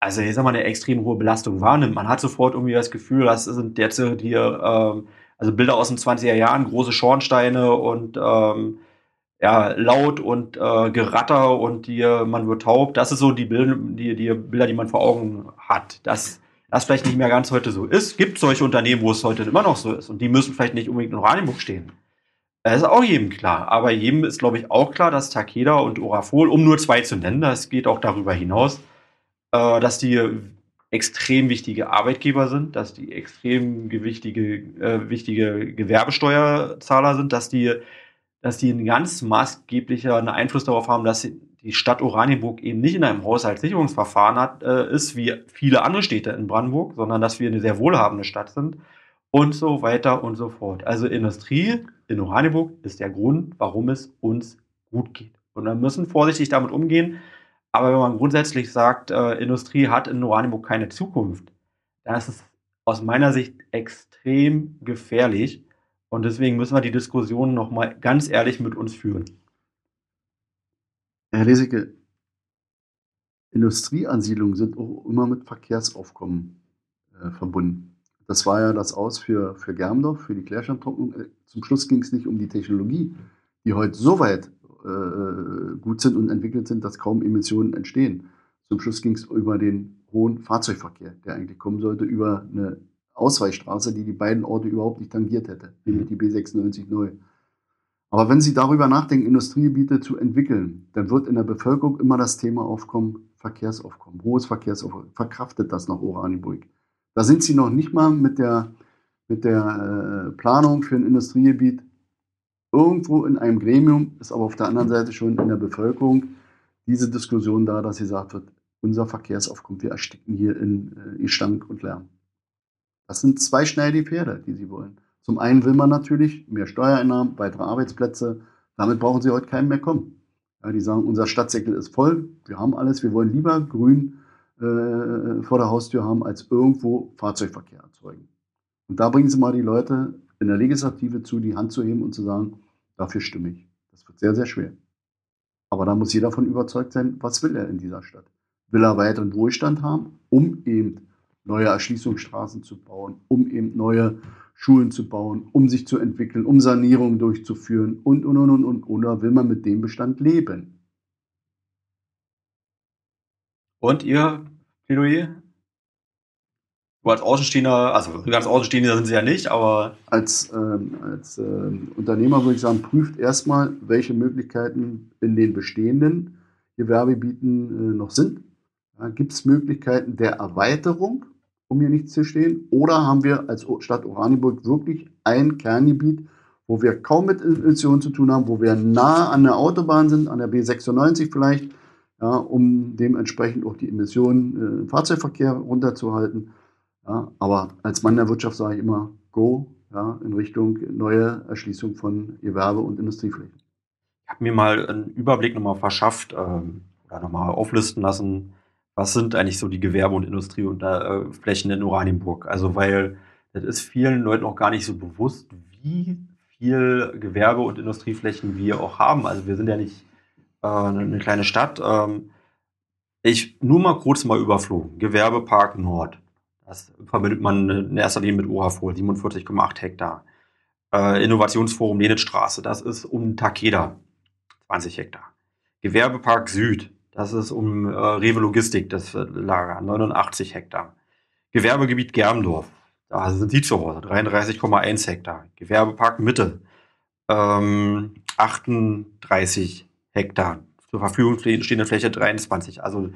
Speaker 1: also ich sag mal, eine extrem hohe Belastung wahrnimmt. Man hat sofort irgendwie das Gefühl, das sind jetzt hier, ähm, also Bilder aus den 20er Jahren, große Schornsteine und ähm, ja, laut und äh, Geratter und die, man wird taub. Das ist so die Bilder, die, die Bilder, die man vor Augen hat. Dass das vielleicht nicht mehr ganz heute so ist. Gibt solche Unternehmen, wo es heute immer noch so ist. Und die müssen vielleicht nicht unbedingt in Oranienburg stehen. Das ist auch jedem klar. Aber jedem ist, glaube ich, auch klar, dass Takeda und Orafol, um nur zwei zu nennen, das geht auch darüber hinaus, äh, dass die extrem wichtige Arbeitgeber sind, dass die extrem gewichtige, äh, wichtige Gewerbesteuerzahler sind, dass die dass die einen ganz maßgeblichen Einfluss darauf haben, dass die Stadt Oranienburg eben nicht in einem Haushaltssicherungsverfahren hat, äh, ist wie viele andere Städte in Brandenburg, sondern dass wir eine sehr wohlhabende Stadt sind und so weiter und so fort. Also Industrie in Oranienburg ist der Grund, warum es uns gut geht. Und wir müssen vorsichtig damit umgehen. Aber wenn man grundsätzlich sagt, äh, Industrie hat in Oranienburg keine Zukunft, dann ist es aus meiner Sicht extrem gefährlich, und deswegen müssen wir die Diskussion nochmal ganz ehrlich mit uns führen.
Speaker 2: Herr Leseke, Industrieansiedlungen sind auch immer mit Verkehrsaufkommen äh, verbunden. Das war ja das Aus für, für Germdorf, für die Klärschlammtrocknung. Äh, zum Schluss ging es nicht um die Technologie, die heute so weit äh, gut sind und entwickelt sind, dass kaum Emissionen entstehen. Zum Schluss ging es über den hohen Fahrzeugverkehr, der eigentlich kommen sollte über eine Ausweichstraße, die die beiden Orte überhaupt nicht tangiert hätte, nämlich die B96 neu. Aber wenn Sie darüber nachdenken, Industriegebiete zu entwickeln, dann wird in der Bevölkerung immer das Thema aufkommen, Verkehrsaufkommen, hohes Verkehrsaufkommen. Verkraftet das noch Oranienburg? Da sind Sie noch nicht mal mit der, mit der äh, Planung für ein Industriegebiet irgendwo in einem Gremium, ist aber auf der anderen Seite schon in der Bevölkerung diese Diskussion da, dass gesagt wird, unser Verkehrsaufkommen, wir ersticken hier in, äh, in Stank und Lärm. Das sind zwei schneidige Pferde, die sie wollen. Zum einen will man natürlich mehr Steuereinnahmen, weitere Arbeitsplätze. Damit brauchen sie heute keinen mehr kommen. Ja, die sagen, unser Stadtsäckel ist voll, wir haben alles, wir wollen lieber grün äh, vor der Haustür haben, als irgendwo Fahrzeugverkehr erzeugen. Und da bringen sie mal die Leute in der Legislative zu, die Hand zu heben und zu sagen, dafür stimme ich. Das wird sehr, sehr schwer. Aber da muss jeder davon überzeugt sein, was will er in dieser Stadt? Will er weiteren Wohlstand haben, um eben neue Erschließungsstraßen zu bauen, um eben neue Schulen zu bauen, um sich zu entwickeln, um Sanierungen durchzuführen und, und, und, und, und. Oder will man mit dem Bestand leben?
Speaker 1: Und ihr, Plädoyer? Du als Außenstehender, also ganz Außenstehender sind sie ja nicht, aber.
Speaker 2: Als, ähm, als ähm, Unternehmer würde ich sagen, prüft erstmal, welche Möglichkeiten in den bestehenden Gewerbegebieten äh, noch sind? Ja, Gibt es Möglichkeiten der Erweiterung, um hier nicht zu stehen? Oder haben wir als Stadt Oranienburg wirklich ein Kerngebiet, wo wir kaum mit Emissionen zu tun haben, wo wir nah an der Autobahn sind, an der B96 vielleicht, ja, um dementsprechend auch die Emissionen äh, im Fahrzeugverkehr runterzuhalten. Ja, aber als Mann der Wirtschaft sage ich immer, go ja, in Richtung neue Erschließung von Gewerbe- und Industrieflächen.
Speaker 1: Ich habe mir mal einen Überblick nochmal verschafft ähm, oder nochmal auflisten lassen, was sind eigentlich so die Gewerbe- und Industrieflächen in Oranienburg. Also weil das ist vielen Leuten auch gar nicht so bewusst, wie viel Gewerbe- und Industrieflächen wir auch haben. Also wir sind ja nicht äh, eine kleine Stadt. Ähm, ich nur mal kurz mal überflogen. Gewerbepark Nord. Das verbindet man in erster Linie mit OHFOL, 47,8 Hektar. Äh, Innovationsforum Lenitzstraße, das ist um Takeda, 20 Hektar. Gewerbepark Süd, das ist um äh, Rewe Logistik, das Lager, 89 Hektar. Gewerbegebiet Germdorf, da sind Sie zu Hause, 33,1 Hektar. Gewerbepark Mitte, ähm, 38 Hektar. Zur Verfügung stehende Fläche 23. Also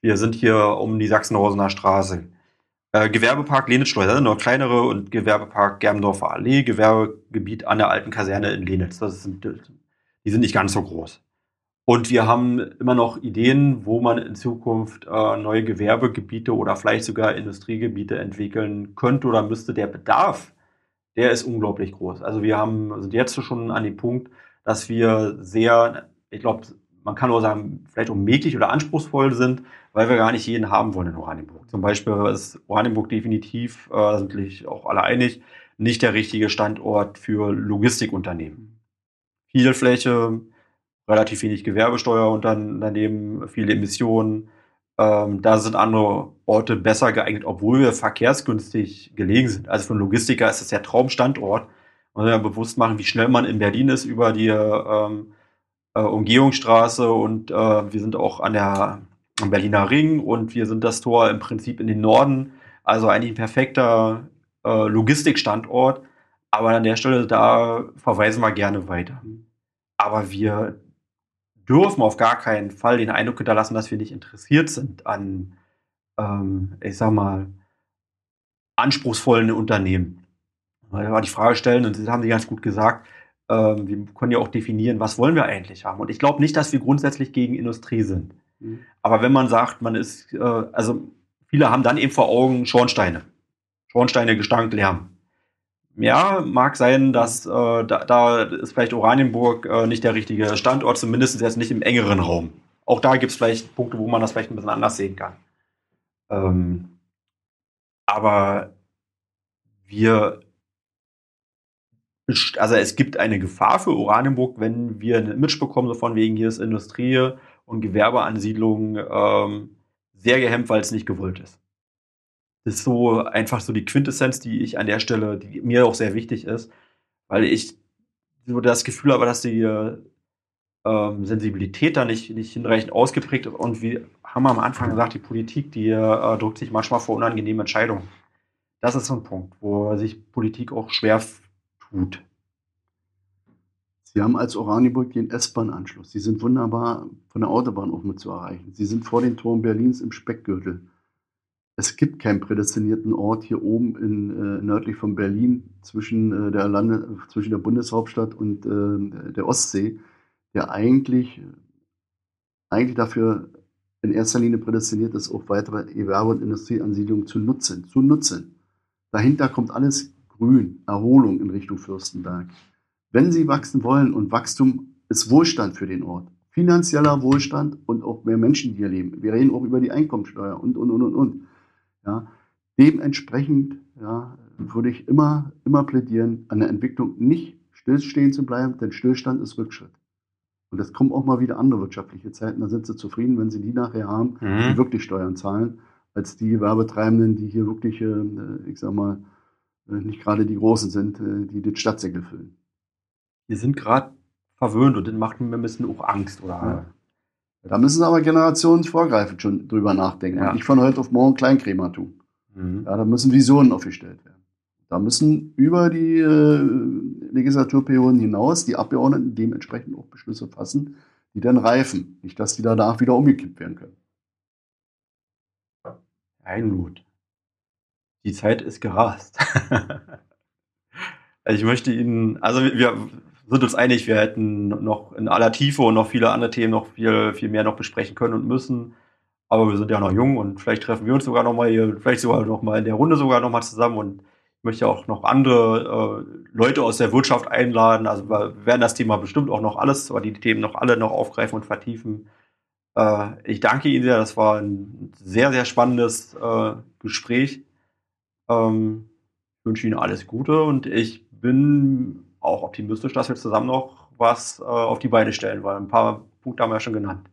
Speaker 1: wir sind hier um die Sachsenhausener Straße. Äh, Gewerbepark Lenitzschleuse, also noch kleinere und Gewerbepark Germdorfer Allee, Gewerbegebiet an der alten Kaserne in Lenitz. Das sind, die sind nicht ganz so groß. Und wir haben immer noch Ideen, wo man in Zukunft äh, neue Gewerbegebiete oder vielleicht sogar Industriegebiete entwickeln könnte oder müsste. Der Bedarf, der ist unglaublich groß. Also wir haben, sind jetzt schon an dem Punkt, dass wir sehr, ich glaube, man kann auch sagen, vielleicht auch mäglich oder anspruchsvoll sind, weil wir gar nicht jeden haben wollen in Oranienburg. Zum Beispiel ist Oranienburg definitiv, äh, sind sich auch alle einig, nicht der richtige Standort für Logistikunternehmen. Viel Fläche, relativ wenig Gewerbesteuer und dann daneben viele Emissionen. Ähm, da sind andere Orte besser geeignet, obwohl wir verkehrsgünstig gelegen sind. Also für einen Logistiker ist das der Traumstandort. Man soll ja bewusst machen, wie schnell man in Berlin ist über die ähm, äh, Umgehungsstraße und äh, wir sind auch an der am Berliner Ring und wir sind das Tor im Prinzip in den Norden. Also eigentlich ein perfekter äh, Logistikstandort. Aber an der Stelle, da verweisen wir gerne weiter. Aber wir dürfen auf gar keinen Fall den Eindruck hinterlassen, dass wir nicht interessiert sind an, ähm, ich sag mal, anspruchsvollen Unternehmen. Weil wir die Frage stellen, und das haben Sie ganz gut gesagt, ähm, wir können ja auch definieren, was wollen wir eigentlich haben. Und ich glaube nicht, dass wir grundsätzlich gegen Industrie sind. Mhm. Aber wenn man sagt, man ist, äh, also viele haben dann eben vor Augen Schornsteine. Schornsteine, Gestank, Lärm. Ja, mag sein, dass äh, da, da, ist vielleicht Oranienburg äh, nicht der richtige Standort, zumindest jetzt nicht im engeren Raum. Auch da gibt es vielleicht Punkte, wo man das vielleicht ein bisschen anders sehen kann. Ähm, aber wir, also es gibt eine Gefahr für Oranienburg, wenn wir ein Image bekommen, so von wegen hier ist Industrie und Gewerbeansiedlung ähm, sehr gehemmt, weil es nicht gewollt ist. Das ist so einfach so die Quintessenz, die ich an der Stelle, die mir auch sehr wichtig ist, weil ich so das Gefühl habe, dass die ähm, Sensibilität da nicht, nicht hinreichend ausgeprägt ist. Und wie haben wir am Anfang gesagt, die Politik, die äh, drückt sich manchmal vor unangenehmen Entscheidungen. Das ist so ein Punkt, wo sich Politik auch schwer tut.
Speaker 2: Sie haben als Oranienburg den S-Bahn-Anschluss. Sie sind wunderbar von der Autobahn auch mit zu erreichen. Sie sind vor den Toren Berlins im Speckgürtel. Es gibt keinen prädestinierten Ort hier oben in, äh, nördlich von Berlin zwischen, äh, der Lande, zwischen der Bundeshauptstadt und äh, der Ostsee, der eigentlich, eigentlich dafür in erster Linie prädestiniert ist, auch weitere Gewerbe- und Industrieansiedlungen zu nutzen. Zu nutzen. Dahinter kommt alles grün, Erholung in Richtung Fürstenberg. Wenn Sie wachsen wollen und Wachstum ist Wohlstand für den Ort, finanzieller Wohlstand und auch mehr Menschen, die hier leben. Wir reden auch über die Einkommensteuer und, und, und, und, und. Ja, dementsprechend ja, würde ich immer, immer plädieren, an der Entwicklung nicht stillstehen zu bleiben, denn Stillstand ist Rückschritt. Und es kommen auch mal wieder andere wirtschaftliche Zeiten, da sind sie zufrieden, wenn sie die nachher haben, mhm. die wirklich Steuern zahlen, als die Werbetreibenden, die hier wirklich, äh, ich sag mal, nicht gerade die Großen sind, äh, die den Stadtsäckel füllen.
Speaker 1: Die sind gerade verwöhnt und das macht mir ein bisschen auch Angst, oder? Ja.
Speaker 2: Da müssen aber generationsvorgreifend schon drüber nachdenken. Ja. nicht von heute auf morgen Kleinkrämertum. Mhm. Ja, da müssen Visionen aufgestellt werden. Da müssen über die äh, Legislaturperioden hinaus die Abgeordneten dementsprechend auch Beschlüsse fassen, die dann reifen. Nicht, dass die danach wieder umgekippt werden können.
Speaker 1: Einblut. Die Zeit ist gerast. also ich möchte Ihnen, also wir sind uns einig, wir hätten noch in aller Tiefe und noch viele andere Themen noch viel, viel mehr noch besprechen können und müssen. Aber wir sind ja noch jung und vielleicht treffen wir uns sogar noch mal hier, vielleicht sogar noch mal in der Runde sogar noch mal zusammen und ich möchte auch noch andere äh, Leute aus der Wirtschaft einladen. Also wir werden das Thema bestimmt auch noch alles, oder die Themen noch alle noch aufgreifen und vertiefen. Äh, ich danke Ihnen sehr. Das war ein sehr, sehr spannendes äh, Gespräch. Ähm, ich wünsche Ihnen alles Gute und ich bin auch optimistisch, dass wir zusammen noch was äh, auf die Beine stellen, weil ein paar Punkte haben wir ja schon genannt.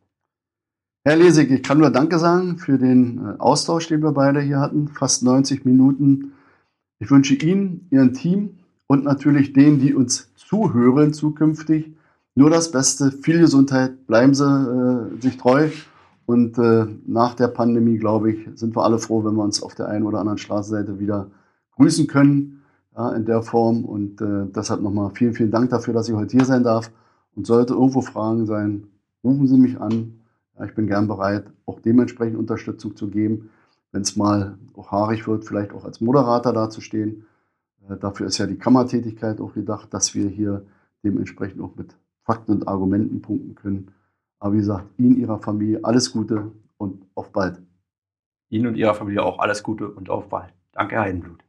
Speaker 2: Herr Lesig, ich kann nur Danke sagen für den äh, Austausch, den wir beide hier hatten. Fast 90 Minuten. Ich wünsche Ihnen, Ihrem Team und natürlich denen, die uns zuhören zukünftig, nur das Beste, viel Gesundheit, bleiben Sie äh, sich treu. Und äh, nach der Pandemie, glaube ich, sind wir alle froh, wenn wir uns auf der einen oder anderen Straßenseite wieder grüßen können ja, in der Form. Und äh, deshalb nochmal vielen, vielen Dank dafür, dass ich heute hier sein darf. Und sollte irgendwo Fragen sein, rufen Sie mich an. Ja, ich bin gern bereit, auch dementsprechend Unterstützung zu geben, wenn es mal auch haarig wird, vielleicht auch als Moderator dazustehen. Äh, dafür ist ja die Kammertätigkeit auch gedacht, dass wir hier dementsprechend auch mit Fakten und Argumenten punkten können. Aber wie gesagt, Ihnen, Ihrer Familie alles Gute und auf bald.
Speaker 1: Ihnen und Ihrer Familie auch alles Gute und auf bald. Danke, Heidenblut.